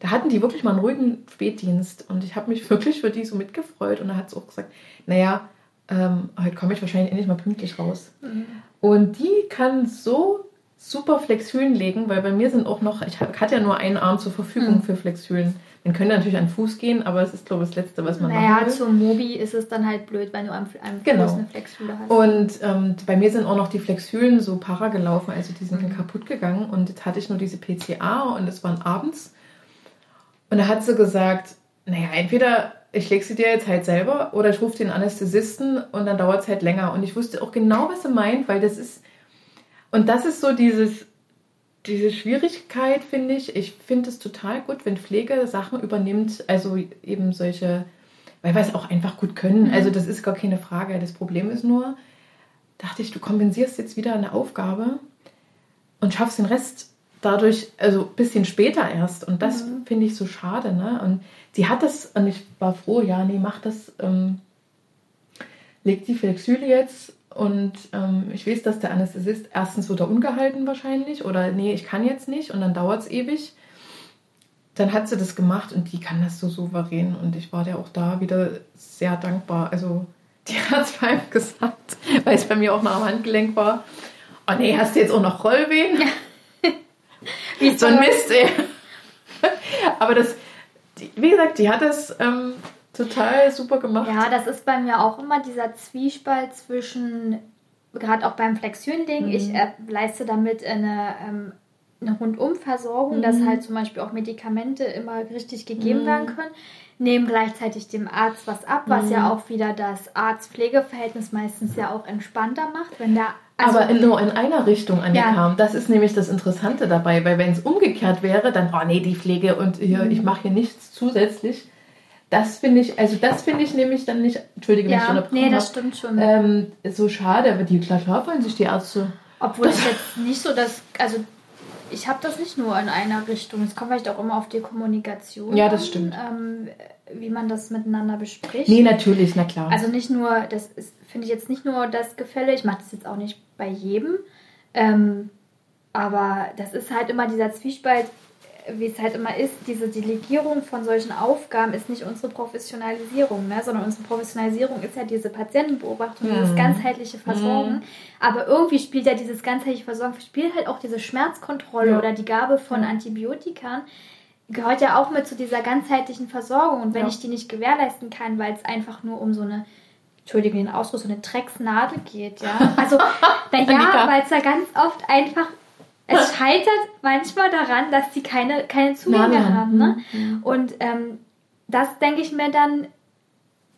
da hatten die wirklich mal einen ruhigen Spätdienst und ich habe mich wirklich für die so mitgefreut und da hat sie auch gesagt, naja, ähm, heute komme ich wahrscheinlich endlich mal pünktlich raus. Mhm. Und die kann so super Flexhülen legen, weil bei mir sind auch noch, ich hatte ja nur einen Arm zur Verfügung mhm. für Flexhülen. Man könnte natürlich an Fuß gehen, aber es ist, glaube ich, das Letzte, was man naja, machen will. zum Mobi ist es dann halt blöd, wenn du am, am genau. Fuß eine Flexhüle hast. Und ähm, bei mir sind auch noch die Flexhülen so para gelaufen, also die sind mhm. kaputt gegangen. Und jetzt hatte ich nur diese PCA und es waren abends. Und da hat sie gesagt, naja, entweder ich lege sie dir jetzt halt selber oder ich rufe den Anästhesisten und dann dauert es halt länger. Und ich wusste auch genau, was sie meint, weil das ist, und das ist so dieses, diese Schwierigkeit, finde ich. Ich finde es total gut, wenn Pflege Sachen übernimmt, also eben solche, weil wir es auch einfach gut können. Mhm. Also das ist gar keine Frage. Das Problem ist nur, dachte ich, du kompensierst jetzt wieder eine Aufgabe und schaffst den Rest dadurch, also ein bisschen später erst. Und das mhm. finde ich so schade. Ne? Und sie hat das, und ich war froh, ja, nee, mach das, ähm, legt die Flexüle jetzt. Und ähm, ich weiß, dass der Anästhesist erstens wird er ungehalten wahrscheinlich oder nee, ich kann jetzt nicht und dann dauert es ewig. Dann hat sie das gemacht und die kann das so souverän und ich war der auch da wieder sehr dankbar. Also die hat es bei ihm gesagt, weil es bei mir auch noch am Handgelenk war. Oh nee, hast du jetzt auch noch Rollwehen? Wie so ein Mist, ey. Aber das, die, wie gesagt, die hat das ähm, total super gemacht. Ja, das ist bei mir auch immer dieser Zwiespalt zwischen, gerade auch beim Flexion-Ding, mhm. ich äh, leiste damit eine, ähm, eine Rundumversorgung, mhm. dass halt zum Beispiel auch Medikamente immer richtig gegeben mhm. werden können nehmen gleichzeitig dem Arzt was ab, was mhm. ja auch wieder das Arzt-Pflege-Verhältnis meistens ja auch entspannter macht, wenn der also, aber nur in einer Richtung ankam. Ja. Das ist nämlich das Interessante dabei, weil wenn es umgekehrt wäre, dann, oh nee, die Pflege und hier, mhm. ich mache hier nichts zusätzlich. Das finde ich, also das finde ich nämlich dann nicht, entschuldige, ja, wenn ich unterbrochen Nee, das stimmt schon. Ähm, so schade, aber die, klar, klar wollen sich die Ärzte. Obwohl das jetzt nicht so, dass, also ich habe das nicht nur in einer Richtung. Es kommt vielleicht auch immer auf die Kommunikation. Ja, das stimmt. ähm, wie man das miteinander bespricht. Nee, natürlich, na klar. Also nicht nur, das ist, finde ich jetzt nicht nur das Gefälle, ich mache das jetzt auch nicht bei jedem. Ähm, aber das ist halt immer dieser Zwiespalt, wie es halt immer ist, diese Delegierung von solchen Aufgaben ist nicht unsere Professionalisierung, ne? sondern unsere Professionalisierung ist ja diese Patientenbeobachtung, mhm. dieses ganzheitliche Versorgen. Mhm. Aber irgendwie spielt ja dieses ganzheitliche Versorgen, spielt halt auch diese Schmerzkontrolle ja. oder die Gabe von ja. Antibiotika, gehört ja auch mit zu dieser ganzheitlichen Versorgung. Und wenn ja. ich die nicht gewährleisten kann, weil es einfach nur um so eine Entschuldigung den Ausdruck, so eine Drecksnadel geht, ja. Also, naja, weil es da ganz oft einfach, es scheitert manchmal daran, dass die keine, keine Zugänge haben, ne? Mhm. Und ähm, das denke ich mir dann,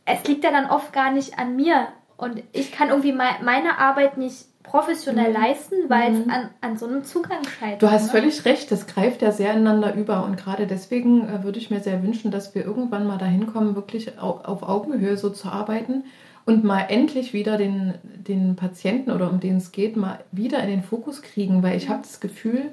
es liegt ja dann oft gar nicht an mir. Und ich kann irgendwie meine Arbeit nicht professionell mhm. leisten, weil es mhm. an, an so einem Zugang scheitert. Du hast ne? völlig recht, das greift ja sehr ineinander über und gerade deswegen äh, würde ich mir sehr wünschen, dass wir irgendwann mal dahin kommen, wirklich auf, auf Augenhöhe so zu arbeiten und mal endlich wieder den, den Patienten oder um den es geht, mal wieder in den Fokus kriegen, weil ich habe das Gefühl,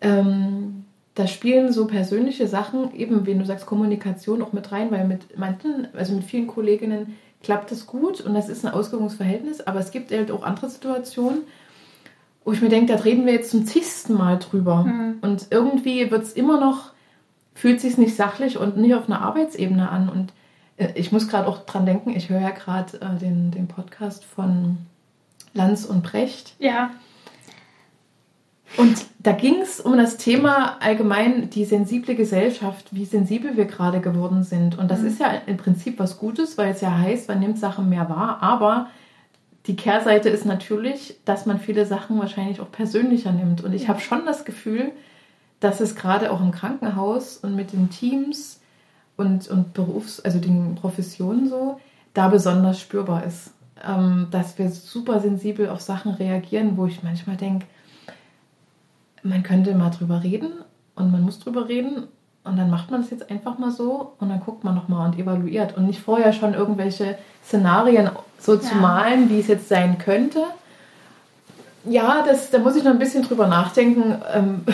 ähm, da spielen so persönliche Sachen, eben wenn du sagst Kommunikation auch mit rein, weil mit manchen, also mit vielen Kolleginnen klappt das gut und das ist ein Ausgewogungsverhältnis, aber es gibt halt auch andere Situationen, wo ich mir denke, da reden wir jetzt zum zigsten Mal drüber. Mhm. Und irgendwie wird es immer noch, fühlt sich nicht sachlich und nicht auf einer Arbeitsebene an. Und ich muss gerade auch dran denken, ich höre ja gerade äh, den, den Podcast von Lanz und Brecht. Ja. Und da ging es um das Thema allgemein die sensible Gesellschaft, wie sensibel wir gerade geworden sind. Und das mhm. ist ja im Prinzip was Gutes, weil es ja heißt, man nimmt Sachen mehr wahr. Aber die Kehrseite ist natürlich, dass man viele Sachen wahrscheinlich auch persönlicher nimmt. Und ich ja. habe schon das Gefühl, dass es gerade auch im Krankenhaus und mit den Teams und, und Berufs-, also den Professionen so, da besonders spürbar ist. Ähm, dass wir super sensibel auf Sachen reagieren, wo ich manchmal denke, man könnte mal drüber reden und man muss drüber reden und dann macht man es jetzt einfach mal so und dann guckt man nochmal und evaluiert und nicht vorher schon irgendwelche Szenarien so zu malen, wie es jetzt sein könnte. Ja, das, da muss ich noch ein bisschen drüber nachdenken. Ähm.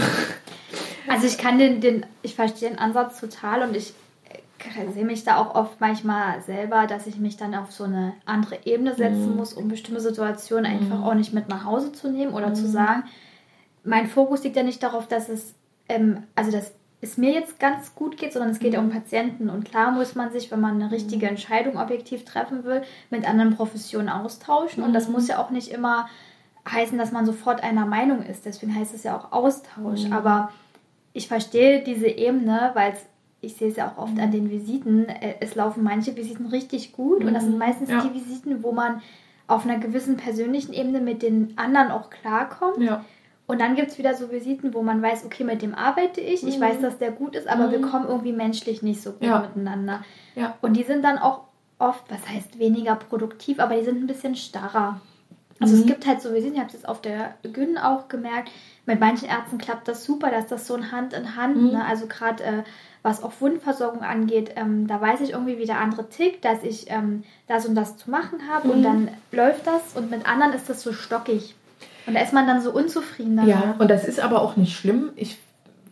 Also ich kann den, den, ich verstehe den Ansatz total und ich sehe mich da auch oft manchmal selber, dass ich mich dann auf so eine andere Ebene setzen mhm. muss, um bestimmte Situationen einfach mhm. auch nicht mit nach Hause zu nehmen oder mhm. zu sagen, mein Fokus liegt ja nicht darauf, dass es, ähm, also dass es mir jetzt ganz gut geht, sondern es geht ja um Patienten. Und klar muss man sich, wenn man eine richtige mhm. Entscheidung objektiv treffen will, mit anderen Professionen austauschen. Und das mhm. muss ja auch nicht immer heißen, dass man sofort einer Meinung ist. Deswegen heißt es ja auch Austausch. Mhm. Aber ich verstehe diese Ebene, weil ich sehe es ja auch oft an den Visiten, äh, es laufen manche Visiten richtig gut mhm. und das sind mhm. meistens ja. die Visiten, wo man auf einer gewissen persönlichen Ebene mit den anderen auch klarkommt. Ja. Und dann gibt es wieder so Visiten, wo man weiß, okay, mit dem arbeite ich, ich mhm. weiß, dass der gut ist, aber mhm. wir kommen irgendwie menschlich nicht so gut ja. miteinander. Ja. Und die sind dann auch oft, was heißt weniger produktiv, aber die sind ein bisschen starrer. Also mhm. es gibt halt so Visiten, ich habe es jetzt auf der Gyn auch gemerkt, mit manchen Ärzten klappt das super, dass das so ein Hand in Hand, mhm. ne? also gerade äh, was auch Wundversorgung angeht, ähm, da weiß ich irgendwie, wie der andere tickt, dass ich ähm, das und das zu machen habe mhm. und dann läuft das und mit anderen ist das so stockig. Und da ist man dann so unzufrieden. Danach. Ja, und das ist aber auch nicht schlimm. Ich,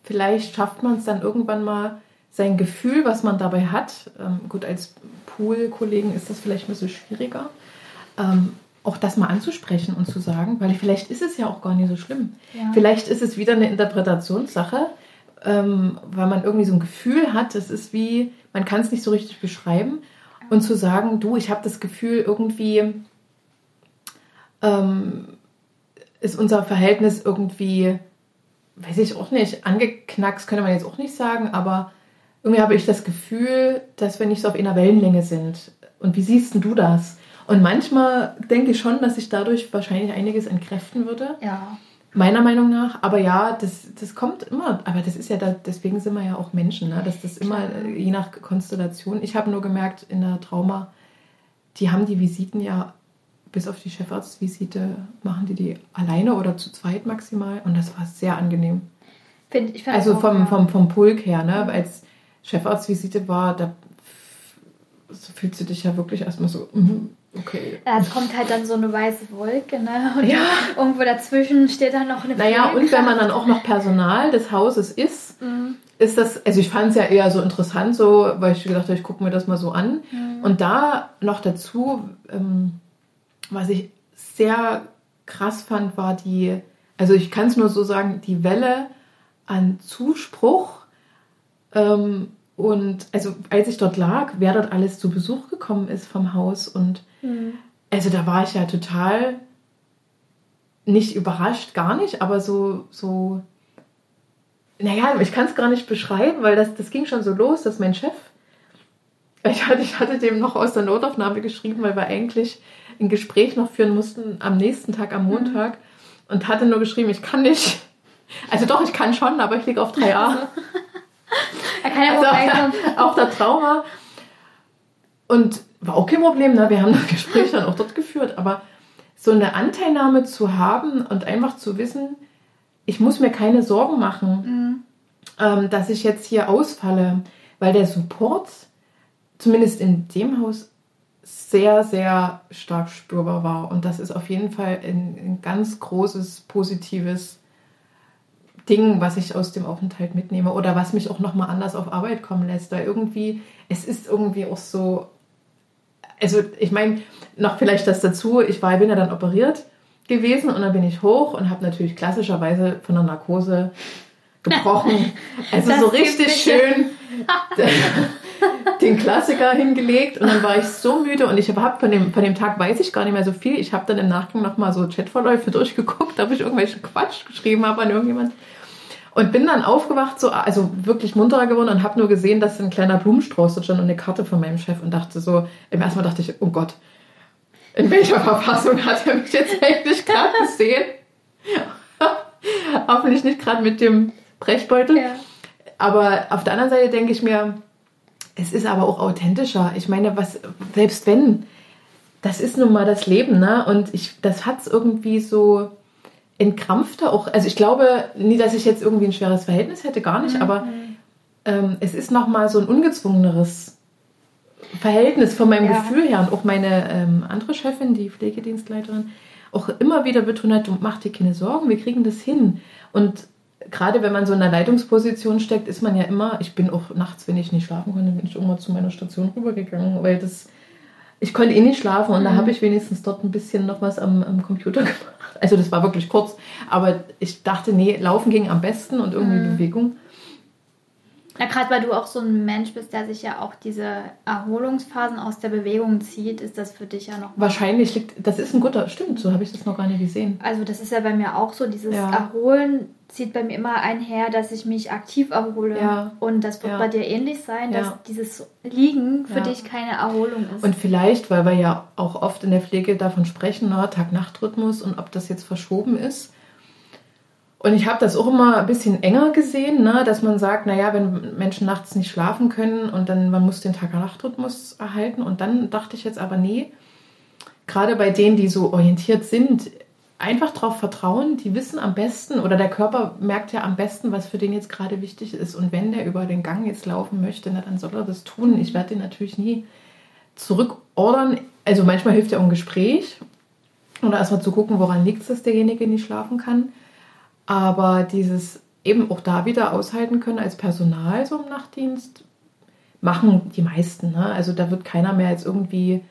vielleicht schafft man es dann irgendwann mal, sein Gefühl, was man dabei hat, ähm, gut, als Pool-Kollegen ist das vielleicht ein bisschen schwieriger, ähm, auch das mal anzusprechen und zu sagen, weil vielleicht ist es ja auch gar nicht so schlimm. Ja. Vielleicht ist es wieder eine Interpretationssache, ähm, weil man irgendwie so ein Gefühl hat, es ist wie, man kann es nicht so richtig beschreiben. Und zu sagen, du, ich habe das Gefühl, irgendwie ähm, ist unser Verhältnis irgendwie, weiß ich auch nicht, angeknackst, könnte man jetzt auch nicht sagen, aber irgendwie habe ich das Gefühl, dass wir nicht so auf einer Wellenlänge sind. Und wie siehst du das? Und manchmal denke ich schon, dass sich dadurch wahrscheinlich einiges entkräften würde. Ja. Meiner Meinung nach. Aber ja, das, das kommt immer. Aber das ist ja da, deswegen sind wir ja auch Menschen, ne? dass das immer Klar. je nach Konstellation. Ich habe nur gemerkt, in der Trauma, die haben die Visiten ja bis auf die Chefarztvisite machen die die alleine oder zu zweit maximal und das war sehr angenehm. Find, ich also auch, vom, vom, vom Pulk her, ne? Mhm. als Chefarztvisite war, da fühlst du dich ja wirklich erstmal so, mm, okay. Es kommt halt dann so eine weiße Wolke, ne? Und ja. irgendwo dazwischen steht dann noch eine Naja, und wenn man dann auch noch Personal des Hauses ist, mhm. ist das, also ich fand es ja eher so interessant, so, weil ich gedacht habe, ich gucke mir das mal so an. Mhm. Und da noch dazu, ähm, was ich sehr krass fand, war die, also ich kann es nur so sagen, die Welle an Zuspruch. Ähm, und also als ich dort lag, wer dort alles zu Besuch gekommen ist vom Haus und mhm. also da war ich ja total nicht überrascht, gar nicht, aber so, so, naja, ich kann es gar nicht beschreiben, weil das, das ging schon so los, dass mein Chef, ich hatte, ich hatte dem noch aus der Notaufnahme geschrieben, weil wir eigentlich ein Gespräch noch führen mussten am nächsten Tag, am Montag. Mhm. Und hatte nur geschrieben, ich kann nicht. Also doch, ich kann schon, aber ich liege auf 3a. Er kann ja also der, auf der Trauma. Und war auch kein Problem, ne? wir haben das Gespräch dann auch dort geführt, aber so eine Anteilnahme zu haben und einfach zu wissen, ich muss mir keine Sorgen machen, mhm. ähm, dass ich jetzt hier ausfalle, weil der Support, zumindest in dem Haus, sehr, sehr stark spürbar war. Und das ist auf jeden Fall ein, ein ganz großes, positives Ding, was ich aus dem Aufenthalt mitnehme oder was mich auch nochmal anders auf Arbeit kommen lässt. Da irgendwie, es ist irgendwie auch so, also ich meine, noch vielleicht das dazu, ich war, bin ja dann operiert gewesen und dann bin ich hoch und habe natürlich klassischerweise von der Narkose gebrochen. Also das so richtig schön den Klassiker hingelegt und dann war ich so müde und ich habe von dem, von dem Tag weiß ich gar nicht mehr so viel. Ich habe dann im Nachgang nochmal so Chatverläufe durchgeguckt, ob ich irgendwelchen Quatsch geschrieben habe an irgendjemand. Und bin dann aufgewacht, so, also wirklich munterer geworden und habe nur gesehen, dass ein kleiner Blumenstrauß dort stand und eine Karte von meinem Chef und dachte so, im ersten Mal dachte ich, oh Gott, in welcher Verfassung hat er mich jetzt eigentlich gerade gesehen? Hoffentlich nicht gerade mit dem Brechbeutel. Ja. Aber auf der anderen Seite denke ich mir, es ist aber auch authentischer. Ich meine, was, selbst wenn, das ist nun mal das Leben, ne? Und ich, das hat es irgendwie so entkrampfter auch. Also ich glaube nie, dass ich jetzt irgendwie ein schweres Verhältnis hätte, gar nicht, mhm. aber ähm, es ist nochmal so ein ungezwungeneres Verhältnis von meinem ja. Gefühl her. Und auch meine ähm, andere Chefin, die Pflegedienstleiterin, auch immer wieder betont hat, mach dir keine Sorgen, wir kriegen das hin. Und gerade wenn man so in einer Leitungsposition steckt, ist man ja immer, ich bin auch nachts, wenn ich nicht schlafen konnte, bin ich immer zu meiner Station rübergegangen, weil das, ich konnte eh nicht schlafen und mhm. da habe ich wenigstens dort ein bisschen noch was am, am, Computer gemacht. Also das war wirklich kurz, aber ich dachte, nee, laufen ging am besten und irgendwie mhm. Bewegung. Ja, gerade weil du auch so ein Mensch bist, der sich ja auch diese Erholungsphasen aus der Bewegung zieht, ist das für dich ja noch. Wahrscheinlich liegt, das ist ein guter, stimmt, so habe ich das noch gar nicht gesehen. Also das ist ja bei mir auch so, dieses ja. Erholen zieht bei mir immer einher, dass ich mich aktiv erhole. Ja. Und das wird ja. bei dir ähnlich sein, dass dieses Liegen für dich keine Erholung ist. Und vielleicht, weil wir ja auch oft in der Pflege davon sprechen, ne, Tag-Nacht-Rhythmus und ob das jetzt verschoben ist und ich habe das auch immer ein bisschen enger gesehen, ne? dass man sagt, naja, wenn Menschen nachts nicht schlafen können und dann man muss den Tag-Nacht-Rhythmus erhalten. Und dann dachte ich jetzt aber, nee, gerade bei denen, die so orientiert sind, einfach darauf vertrauen, die wissen am besten oder der Körper merkt ja am besten, was für den jetzt gerade wichtig ist. Und wenn der über den Gang jetzt laufen möchte, na, dann soll er das tun. Ich werde den natürlich nie zurückordern. Also manchmal hilft ja auch ein Gespräch oder erstmal zu gucken, woran liegt es, dass derjenige nicht schlafen kann. Aber dieses eben auch da wieder aushalten können als Personal so im Nachtdienst, machen die meisten. Ne? Also da wird keiner mehr jetzt irgendwie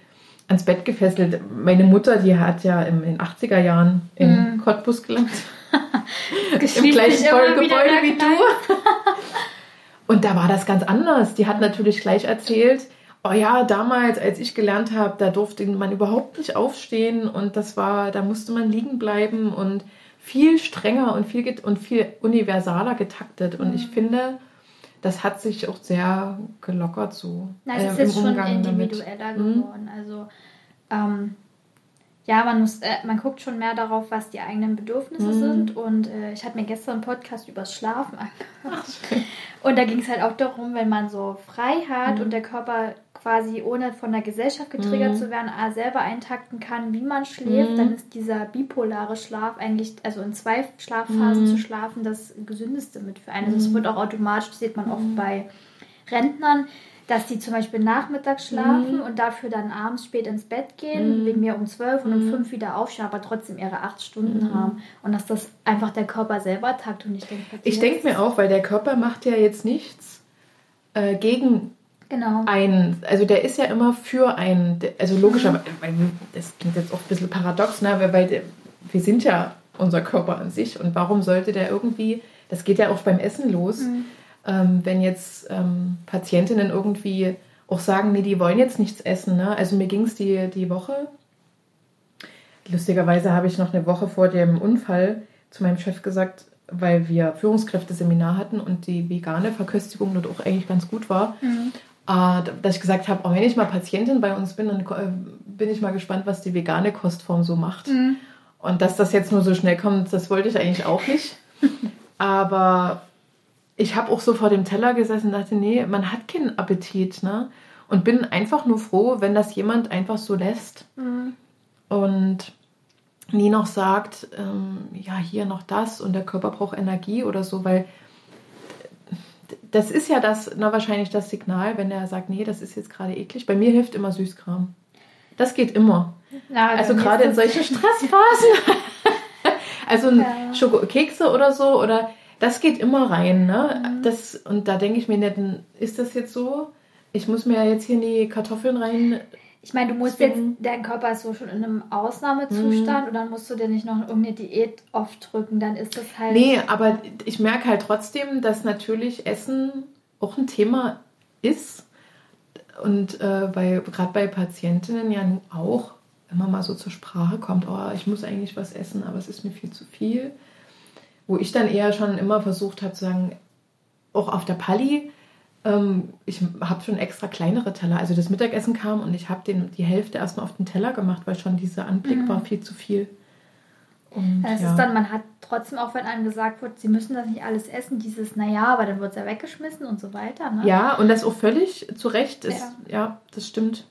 ans Bett gefesselt. Meine Mutter, die hat ja in den 80er Jahren in mm. Cottbus gelangt. Im gleichen Gebäude wie du. Und da war das ganz anders. Die hat natürlich gleich erzählt, oh ja, damals, als ich gelernt habe, da durfte man überhaupt nicht aufstehen und das war, da musste man liegen bleiben und viel strenger und viel, und viel universaler getaktet. Und mhm. ich finde, das hat sich auch sehr gelockert so. Na, es äh, ist jetzt schon individueller damit. Mhm. geworden. Also ähm, ja, man muss, äh, man guckt schon mehr darauf, was die eigenen Bedürfnisse mhm. sind. Und äh, ich habe mir gestern einen Podcast übers Schlafen angehört. Und da ging es halt auch darum, wenn man so frei hat mhm. und der Körper quasi ohne von der Gesellschaft getriggert mhm. zu werden, selber eintakten kann, wie man schläft, mhm. dann ist dieser bipolare Schlaf eigentlich, also in zwei Schlafphasen mhm. zu schlafen, das gesündeste mit für einen. Also es mhm. wird auch automatisch, sieht man oft bei Rentnern, dass die zum Beispiel nachmittags schlafen mhm. und dafür dann abends spät ins Bett gehen, mhm. wegen mir um zwölf und um mhm. fünf wieder aufstehen, aber trotzdem ihre acht Stunden mhm. haben. Und dass das einfach der Körper selber takt. Und ich denke, ich denke mir auch, weil der Körper macht ja jetzt nichts äh, gegen genau. einen. Also der ist ja immer für einen. Also logischerweise, mhm. das klingt jetzt auch ein bisschen paradox, ne? weil, weil wir sind ja unser Körper an sich und warum sollte der irgendwie, das geht ja auch beim Essen los, mhm ähm, wenn jetzt ähm, Patientinnen irgendwie auch sagen, nee, die wollen jetzt nichts essen. Ne? Also mir ging es die, die Woche. Lustigerweise habe ich noch eine Woche vor dem Unfall zu meinem Chef gesagt, weil wir Führungskräfteseminar hatten und die vegane Verköstigung dort auch eigentlich ganz gut war, mhm. Äh, dass ich gesagt habe, auch wenn ich mal Patientin bei uns bin, dann äh, bin ich mal gespannt, was die vegane Kostform so macht. Mhm. Und dass das jetzt nur so schnell kommt, das wollte ich eigentlich auch nicht. Aber ich habe auch so vor dem Teller gesessen und dachte, nee, man hat keinen Appetit, ne? Und bin einfach nur froh, wenn das jemand einfach so lässt. Mhm. Und nie noch sagt, ähm, ja, hier noch das und der Körper braucht Energie oder so, weil das ist ja das, na, wahrscheinlich das Signal, wenn er sagt, nee, das ist jetzt gerade eklig. Bei mir hilft immer Süßkram. Das geht immer. Ja, also gerade in solchen Stressphasen. also ja. Schokokekse oder so oder das geht immer rein, ne? Mhm. Das, und da denke ich mir nicht, ist das jetzt so? Ich muss mir ja jetzt hier in die Kartoffeln rein. Ich meine, du musst jetzt, dein Körper ist so schon in einem Ausnahmezustand mhm. und dann musst du dir nicht noch irgendeine Diät aufdrücken, dann ist das halt. Nee, aber ich merke halt trotzdem, dass natürlich Essen auch ein Thema ist. Und äh, bei, gerade bei Patientinnen ja auch immer mal so zur Sprache kommt, oh, ich muss eigentlich was essen, aber es ist mir viel zu viel wo ich dann eher schon immer versucht habe zu sagen, auch auf der Palli, ähm, ich habe schon extra kleinere Teller. Also das Mittagessen kam und ich habe die Hälfte erstmal auf den Teller gemacht, weil schon dieser Anblick mhm. war viel zu viel. Und, es ja. ist dann, man hat trotzdem auch, wenn einem gesagt wird, sie müssen das nicht alles essen, dieses, naja, aber dann wird es ja weggeschmissen und so weiter. Ne? Ja, und das auch völlig zu Recht ist, ja, ja das stimmt.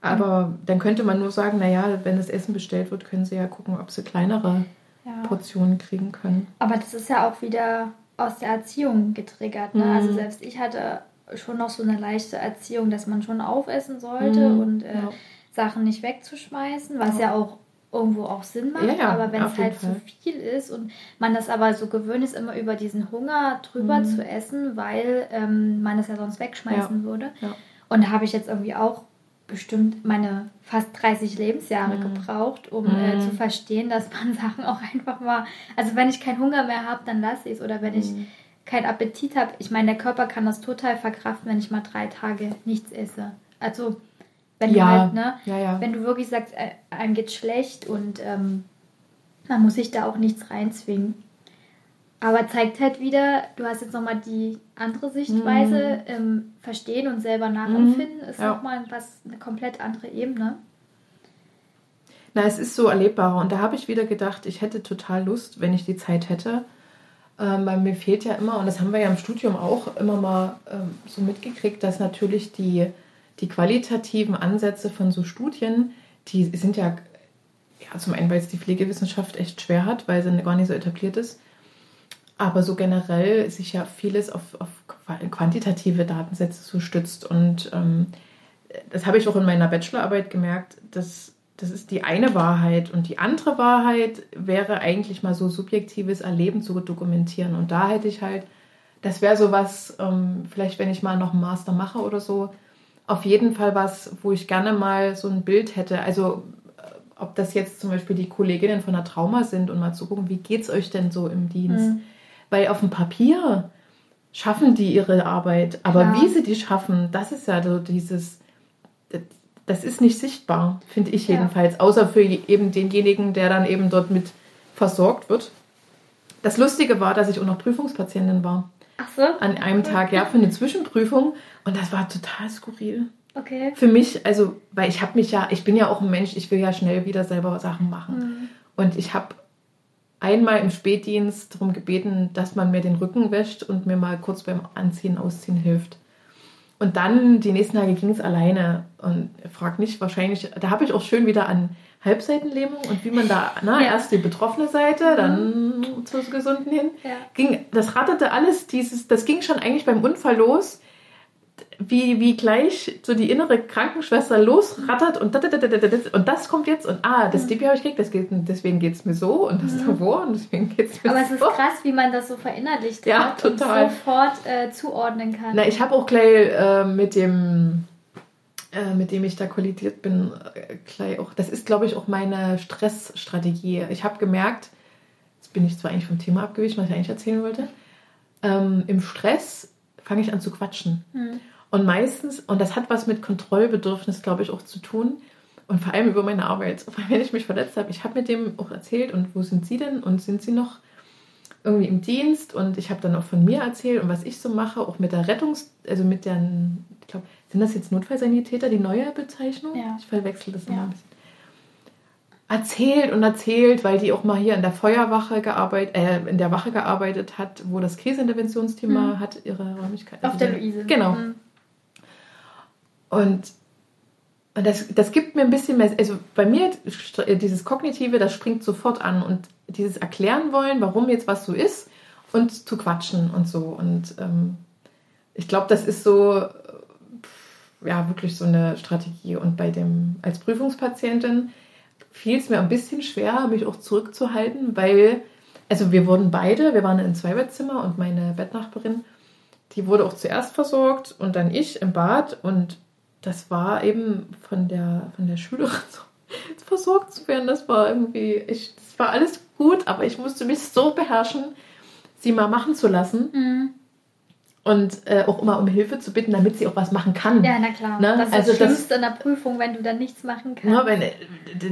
Aber mhm. dann könnte man nur sagen, naja, wenn das Essen bestellt wird, können sie ja gucken, ob sie kleinere ja. Portionen kriegen können. Aber das ist ja auch wieder aus der Erziehung getriggert. Ne? Also mhm. Also selbst ich hatte schon noch so eine leichte Erziehung, dass man schon aufessen sollte mhm. und äh, ja. Sachen nicht wegzuschmeißen, was ja, ja auch irgendwo auch Sinn macht, ja, aber wenn es halt Fall. zu viel ist und man das aber so gewöhnt ist, immer über diesen Hunger drüber mhm. zu essen, weil ähm, man es ja sonst wegschmeißen würde. Und da habe ich jetzt irgendwie auch bestimmt meine fast 30 Lebensjahre mhm. gebraucht, um mhm. äh, zu verstehen, dass man Sachen auch einfach mal, also wenn ich keinen Hunger mehr habe, dann lasse ich es oder wenn ich mhm. keinen Appetit habe, ich meine, der Körper kann das total verkraften, wenn ich mal drei Tage nichts esse. Also wenn ja. du halt, ne, ja, ja. wenn du wirklich sagst, äh, einem geht schlecht und ähm, man muss sich da auch nichts reinzwingen. Aber zeigt halt wieder, du hast jetzt nochmal die andere Sichtweise, mhm. ähm, verstehen und selber nachempfinden, mhm. ist ja. nochmal was, eine komplett andere Ebene. Na, es ist so erlebbarer. Und da habe ich wieder gedacht, ich hätte total Lust, wenn ich die Zeit hätte. Ähm, weil mir fehlt ja immer, und das haben wir ja im Studium auch immer mal ähm, so mitgekriegt, dass natürlich die, die qualitativen Ansätze von so Studien, die sind ja, ja zum einen, weil es die Pflegewissenschaft echt schwer hat, weil sie gar nicht so etabliert ist aber so generell sich ja vieles auf, auf quantitative Datensätze so stützt. Und ähm, das habe ich auch in meiner Bachelorarbeit gemerkt, dass das ist die eine Wahrheit. Und die andere Wahrheit wäre eigentlich mal so subjektives Erleben zu dokumentieren. Und da hätte ich halt, das wäre so was, ähm, vielleicht wenn ich mal noch einen Master mache oder so, auf jeden Fall was, wo ich gerne mal so ein Bild hätte. Also äh, ob das jetzt zum Beispiel die Kolleginnen von der Trauma sind und mal zu gucken, wie geht es euch denn so im Dienst? Mhm weil auf dem Papier schaffen die ihre Arbeit, aber ja. wie sie die schaffen, das ist ja so dieses, das ist nicht sichtbar, finde ich jedenfalls, ja. außer für eben denjenigen, der dann eben dort mit versorgt wird. Das Lustige war, dass ich auch noch Prüfungspatientin war. Ach so? An einem Tag, ja, für eine Zwischenprüfung. Und das war total skurril. Okay. Für mich, also, weil ich habe mich ja, ich bin ja auch ein Mensch, ich will ja schnell wieder selber Sachen machen. Mhm. Und ich habe einmal im Spätdienst darum gebeten, dass man mir den Rücken wäscht und mir mal kurz beim Anziehen, Ausziehen hilft. Und dann, die nächsten Tage ging es alleine. Und frag nicht, wahrscheinlich, da habe ich auch schön wieder an Halbseitenlähmung und wie man da, na, ja. erst die betroffene Seite, dann mhm. zur gesunden hin. Ja. Ging, das ratterte alles, dieses, das ging schon eigentlich beim Unfall los wie, wie gleich so die innere Krankenschwester losrattert und, und das kommt jetzt und ah, das Dipi habe ich gekriegt, das geht, deswegen geht es mir so und das mhm. davor und deswegen geht es mir Aber so. Aber es ist krass, wie man das so verinnerlicht ja, hat total. und sofort äh, zuordnen kann. Na, ich habe auch gleich äh, mit dem äh, mit dem ich da kollidiert bin, äh, gleich auch, das ist glaube ich auch meine Stressstrategie. Ich habe gemerkt, jetzt bin ich zwar eigentlich vom Thema abgewichen, was ich eigentlich erzählen wollte, ähm, im Stress fange ich an zu quatschen. Mhm. Und meistens, und das hat was mit Kontrollbedürfnis, glaube ich, auch zu tun. Und vor allem über meine Arbeit. Wenn ich mich verletzt habe, ich habe mit dem auch erzählt, und wo sind Sie denn? Und sind Sie noch irgendwie im Dienst? Und ich habe dann auch von mir erzählt und was ich so mache, auch mit der Rettungs-, also mit den, ich glaube, sind das jetzt Notfallsanitäter, die neue Bezeichnung? Ja. Ich verwechsel das immer ja. ein bisschen. Erzählt und erzählt, weil die auch mal hier in der Feuerwache gearbeitet, äh, in der Wache gearbeitet hat, wo das Kriseninterventionsteam hm. hat, ihre Räumlichkeit. Auf also der Luise. Genau. Hm. Und, und das, das gibt mir ein bisschen mehr, also bei mir dieses Kognitive, das springt sofort an und dieses Erklären wollen, warum jetzt was so ist und zu quatschen und so. Und ähm, ich glaube, das ist so, ja, wirklich so eine Strategie. Und bei dem, als Prüfungspatientin fiel es mir ein bisschen schwer, mich auch zurückzuhalten, weil, also wir wurden beide, wir waren in zwei Bettzimmer und meine Bettnachbarin, die wurde auch zuerst versorgt und dann ich im Bad und das war eben von der, von der Schülerin so versorgt zu werden. Das war irgendwie, ich, das war alles gut, aber ich musste mich so beherrschen, sie mal machen zu lassen. Mhm. Und äh, auch immer um Hilfe zu bitten, damit sie auch was machen kann. Ja, na klar. Ne? Das ist also das Schlimmste in der Prüfung, wenn du dann nichts machen kannst. Na, wenn,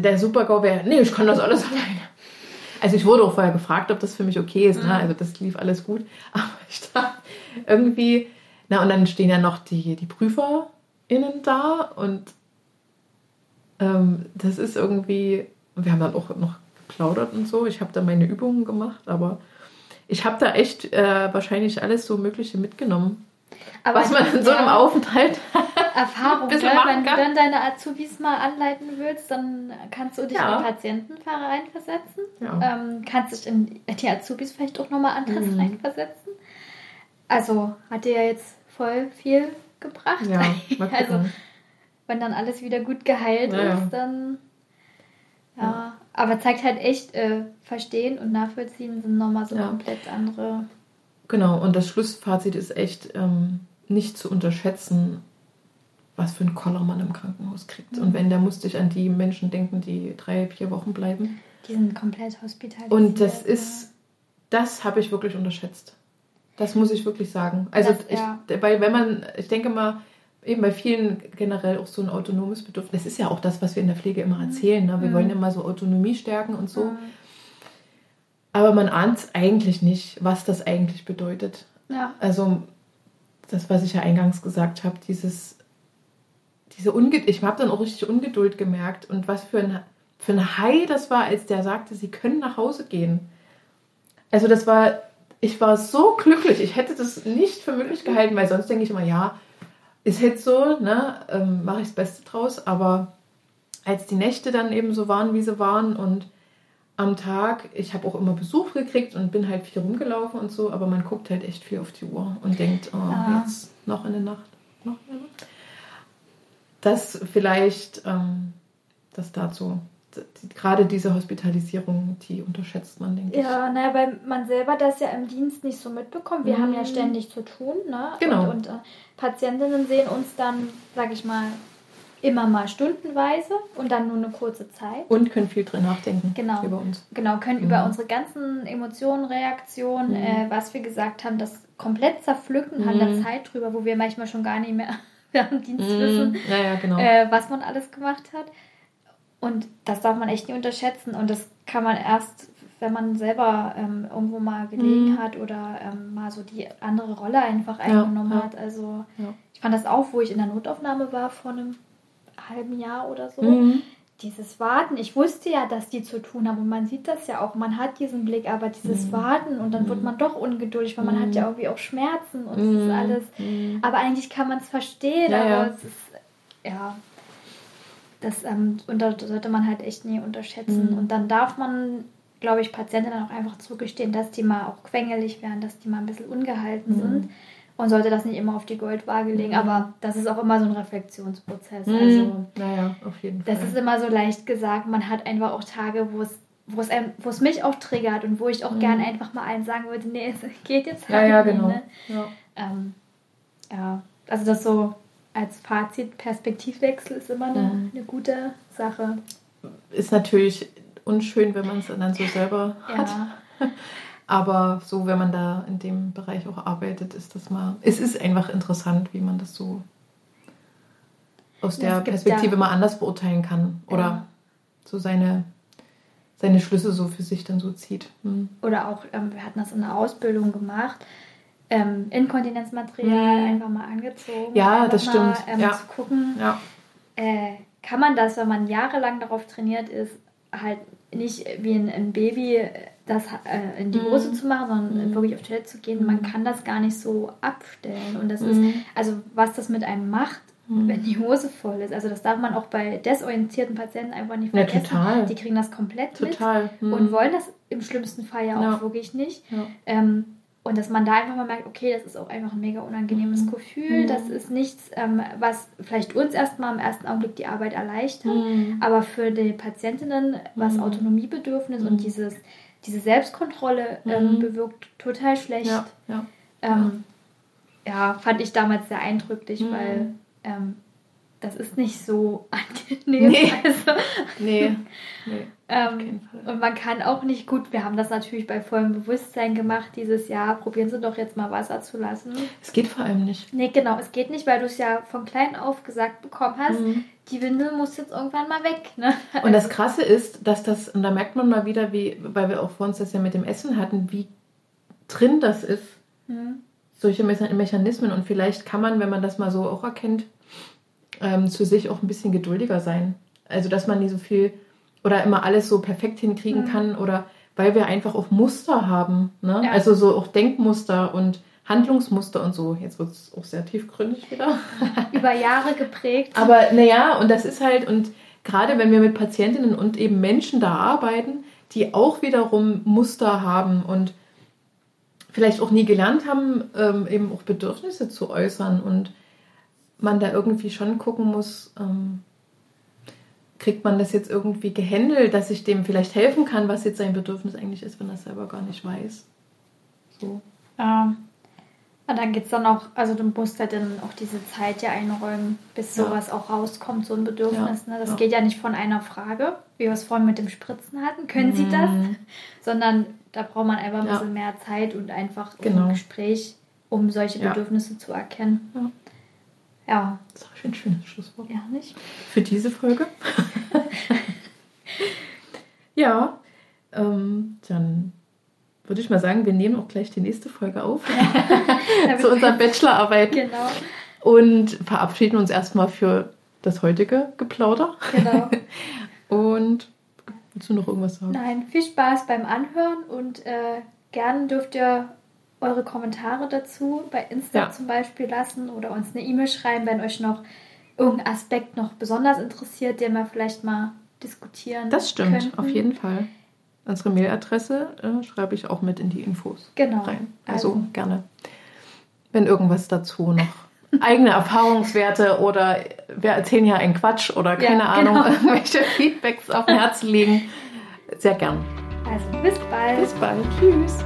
der Supergau wäre, nee, ich kann das alles alleine. Also ich wurde auch vorher gefragt, ob das für mich okay ist. Ne? Mhm. Ne? Also das lief alles gut. Aber ich dachte irgendwie, na und dann stehen ja noch die, die Prüfer innen da und ähm, das ist irgendwie, wir haben dann auch noch geplaudert und so. Ich habe da meine Übungen gemacht, aber ich habe da echt äh, wahrscheinlich alles so Mögliche mitgenommen. Aber was man in so einem Aufenthalt Erfahrung, ne? wenn du dann deine Azubis mal anleiten willst, dann kannst du dich ja. in die Patientenfahrer reinversetzen. Ja. Ähm, kannst dich in die Azubis vielleicht auch nochmal anderes mhm. reinversetzen. Also hat dir ja jetzt voll viel gebracht. Ja, also wenn dann alles wieder gut geheilt ja, ist, dann ja. Aber zeigt halt echt, äh, verstehen und nachvollziehen sind nochmal so ja. komplett andere. Genau, und das Schlussfazit ist echt ähm, nicht zu unterschätzen, was für ein Koller man im Krankenhaus kriegt. Mhm. Und wenn, der musste ich an die Menschen denken, die drei, vier Wochen bleiben. Die sind komplett hospitalisiert. Und das ist, das habe ich wirklich unterschätzt. Das muss ich wirklich sagen. Also das, ich, ja. weil wenn man, ich denke mal, eben bei vielen generell auch so ein autonomes Bedürfnis. Das ist ja auch das, was wir in der Pflege immer erzählen. Ne? Wir mhm. wollen immer so Autonomie stärken und so. Mhm. Aber man ahnt eigentlich nicht, was das eigentlich bedeutet. Ja. Also das, was ich ja eingangs gesagt habe, dieses, diese Ungeduld, ich habe dann auch richtig Ungeduld gemerkt und was für ein, für ein Hai das war, als der sagte, sie können nach Hause gehen. Also das war, ich war so glücklich, ich hätte das nicht für möglich gehalten, weil sonst denke ich immer, ja, ist jetzt so, ne, ähm, mache ich das Beste draus, aber als die Nächte dann eben so waren, wie sie waren und am Tag, ich habe auch immer Besuch gekriegt und bin halt viel rumgelaufen und so, aber man guckt halt echt viel auf die Uhr und denkt, oh, ja. jetzt noch eine Nacht, noch eine Nacht. Das vielleicht, ähm, das dazu, gerade diese Hospitalisierung, die unterschätzt man, denke ja, ich. Ja, naja, weil man selber das ja im Dienst nicht so mitbekommt. Wir mhm. haben ja mhm. ständig zu tun, ne? Genau. Und, und äh, Patientinnen sehen uns dann, sage ich mal, immer mal stundenweise und dann nur eine kurze Zeit. Und können viel drin nachdenken genau. über uns. Genau, können mhm. über unsere ganzen Emotionen, Reaktionen, mhm. äh, was wir gesagt haben, das komplett zerpflücken, mhm. haben da Zeit drüber, wo wir manchmal schon gar nicht mehr während Dienst mhm. wissen, ja, ja, genau. äh, was man alles gemacht hat. Und das darf man echt nicht unterschätzen und das kann man erst wenn man selber ähm, irgendwo mal gelegen mhm. hat oder ähm, mal so die andere Rolle einfach eingenommen ja, ja. hat. Also ja. ich fand das auch, wo ich in der Notaufnahme war vor einem halben Jahr oder so. Mhm. Dieses Warten, ich wusste ja, dass die zu tun haben und man sieht das ja auch, man hat diesen Blick, aber dieses mhm. Warten und dann mhm. wird man doch ungeduldig, weil man hat ja mhm. irgendwie auch Schmerzen und es ist mhm. alles. Mhm. Aber eigentlich kann man es verstehen, aber es ist, ja, das ähm, und da sollte man halt echt nie unterschätzen. Und dann darf man, glaube ich, Patienten dann auch einfach zugestehen, dass die mal auch quengelig werden, dass die mal ein bisschen ungehalten sind und sollte das nicht immer auf die Goldwaage legen. Mhm. Aber das ist auch immer so ein Reflexionsprozess. Mhm. Also, naja, auf jeden Fall. Das ist immer so leicht gesagt. Man hat einfach auch Tage, wo es wo es, wo es mich auch triggert und wo ich auch mhm. gerne einfach mal allen sagen würde, nee, es geht jetzt halt ja, ja, genau. Ne? Ja. Ähm, ja, also das so als Fazit, Perspektivwechsel ist immer eine, mhm. eine gute Sache. Ist natürlich unschön, wenn man es dann so selber hat. Ja. Aber so, wenn man da in dem Bereich auch arbeitet, ist das mal. Es ist einfach interessant, wie man das so aus der Perspektive ja. mal anders beurteilen kann. Oder ja. so seine, seine Schlüsse so für sich dann so zieht. Hm. Oder auch, ähm, wir hatten das in der Ausbildung gemacht. Ähm, Inkontinenzmaterial hm. einfach mal angezogen. Ja, das stimmt. ähm, ja. Zu gucken, ja. äh, kann man das, wenn man jahrelang darauf trainiert ist, halt nicht wie ein, ein Baby das äh, in die Hose mhm. zu machen, sondern mhm. wirklich auf die Toilette zu gehen. Man mhm. kann das gar nicht so abstellen. Und das ist, mhm. also was das mit einem macht, mhm. wenn die Hose voll ist. Also das darf man auch bei desorientierten Patienten einfach nicht vergessen. Ja, total. Die kriegen das komplett total. mit und wollen das im schlimmsten Fall ja auch ja. wirklich nicht. Ja. Ähm, und dass man da einfach mal merkt, okay, das ist auch einfach ein mega unangenehmes mhm. Gefühl. Mhm. Das ist nichts, ähm, was vielleicht uns erstmal im ersten Augenblick die Arbeit erleichtert, mhm. aber für die Patientinnen, was mhm. Autonomiebedürfnis und dieses diese Selbstkontrolle ähm, mhm. bewirkt total schlecht. Ja, ja. Ähm, ja, fand ich damals sehr eindrücklich, mhm. weil ähm, das ist nicht so angenehm. Nee. Also, nee. nee ähm, und man kann auch nicht gut, wir haben das natürlich bei vollem Bewusstsein gemacht dieses Jahr, probieren Sie doch jetzt mal Wasser zu lassen. Es geht vor allem nicht. Nee, genau, es geht nicht, weil du es ja von klein auf gesagt bekommen hast, mhm. die Windel muss jetzt irgendwann mal weg. Ne? Und das Krasse ist, dass das, und da merkt man mal wieder, wie, weil wir auch vor uns das ja mit dem Essen hatten, wie drin das ist. Mhm. Solche Mechanismen. Und vielleicht kann man, wenn man das mal so auch erkennt, ähm, zu sich auch ein bisschen geduldiger sein. Also, dass man nie so viel oder immer alles so perfekt hinkriegen mhm. kann oder weil wir einfach auch Muster haben. Ne? Ja. Also so auch Denkmuster und Handlungsmuster und so. Jetzt wird es auch sehr tiefgründig wieder. Über Jahre geprägt. Aber naja, und das ist halt, und gerade wenn wir mit Patientinnen und eben Menschen da arbeiten, die auch wiederum Muster haben und vielleicht auch nie gelernt haben, ähm, eben auch Bedürfnisse zu äußern und man da irgendwie schon gucken muss, ähm, kriegt man das jetzt irgendwie gehandelt, dass ich dem vielleicht helfen kann, was jetzt sein Bedürfnis eigentlich ist, wenn er es selber gar nicht weiß. So. Ähm, und dann geht es dann auch, also du musst halt dann auch diese Zeit ja einräumen, bis sowas ja. auch rauskommt, so ein Bedürfnis. Ja. Ne? Das ja. geht ja nicht von einer Frage. wie wir es vorhin mit dem Spritzen hatten, können sie das, Mhm. sondern da braucht man einfach ein bisschen mehr Zeit und einfach Genau. ein Gespräch, um solche. Bedürfnisse zu erkennen. Ja. Das ist auch ein schönes Schlusswort. ja nicht? Für diese Folge. ja, ähm, dann würde ich mal sagen, wir nehmen auch gleich die nächste Folge auf zu unserer Bachelorarbeit Genau, und verabschieden uns erstmal für das heutige Geplauder. genau. Und willst du noch irgendwas sagen? Nein, viel Spaß beim Anhören und äh, gerne dürft ihr eure Kommentare dazu bei Insta Ja. zum Beispiel lassen oder uns eine E-Mail schreiben, wenn euch noch irgendein Aspekt noch besonders interessiert, den wir vielleicht mal diskutieren Das stimmt, könnten. auf jeden Fall. Unsere Mailadresse äh, schreibe ich auch mit in die Infos Genau. rein. Also, Also- gerne. Wenn irgendwas dazu noch eigene Erfahrungswerte oder wir erzählen ja einen Quatsch oder keine Ja, Ahnung, genau. irgendwelche Feedbacks auf dem Herzen liegen, sehr gern. Also bis bald. Bis bald. Tschüss.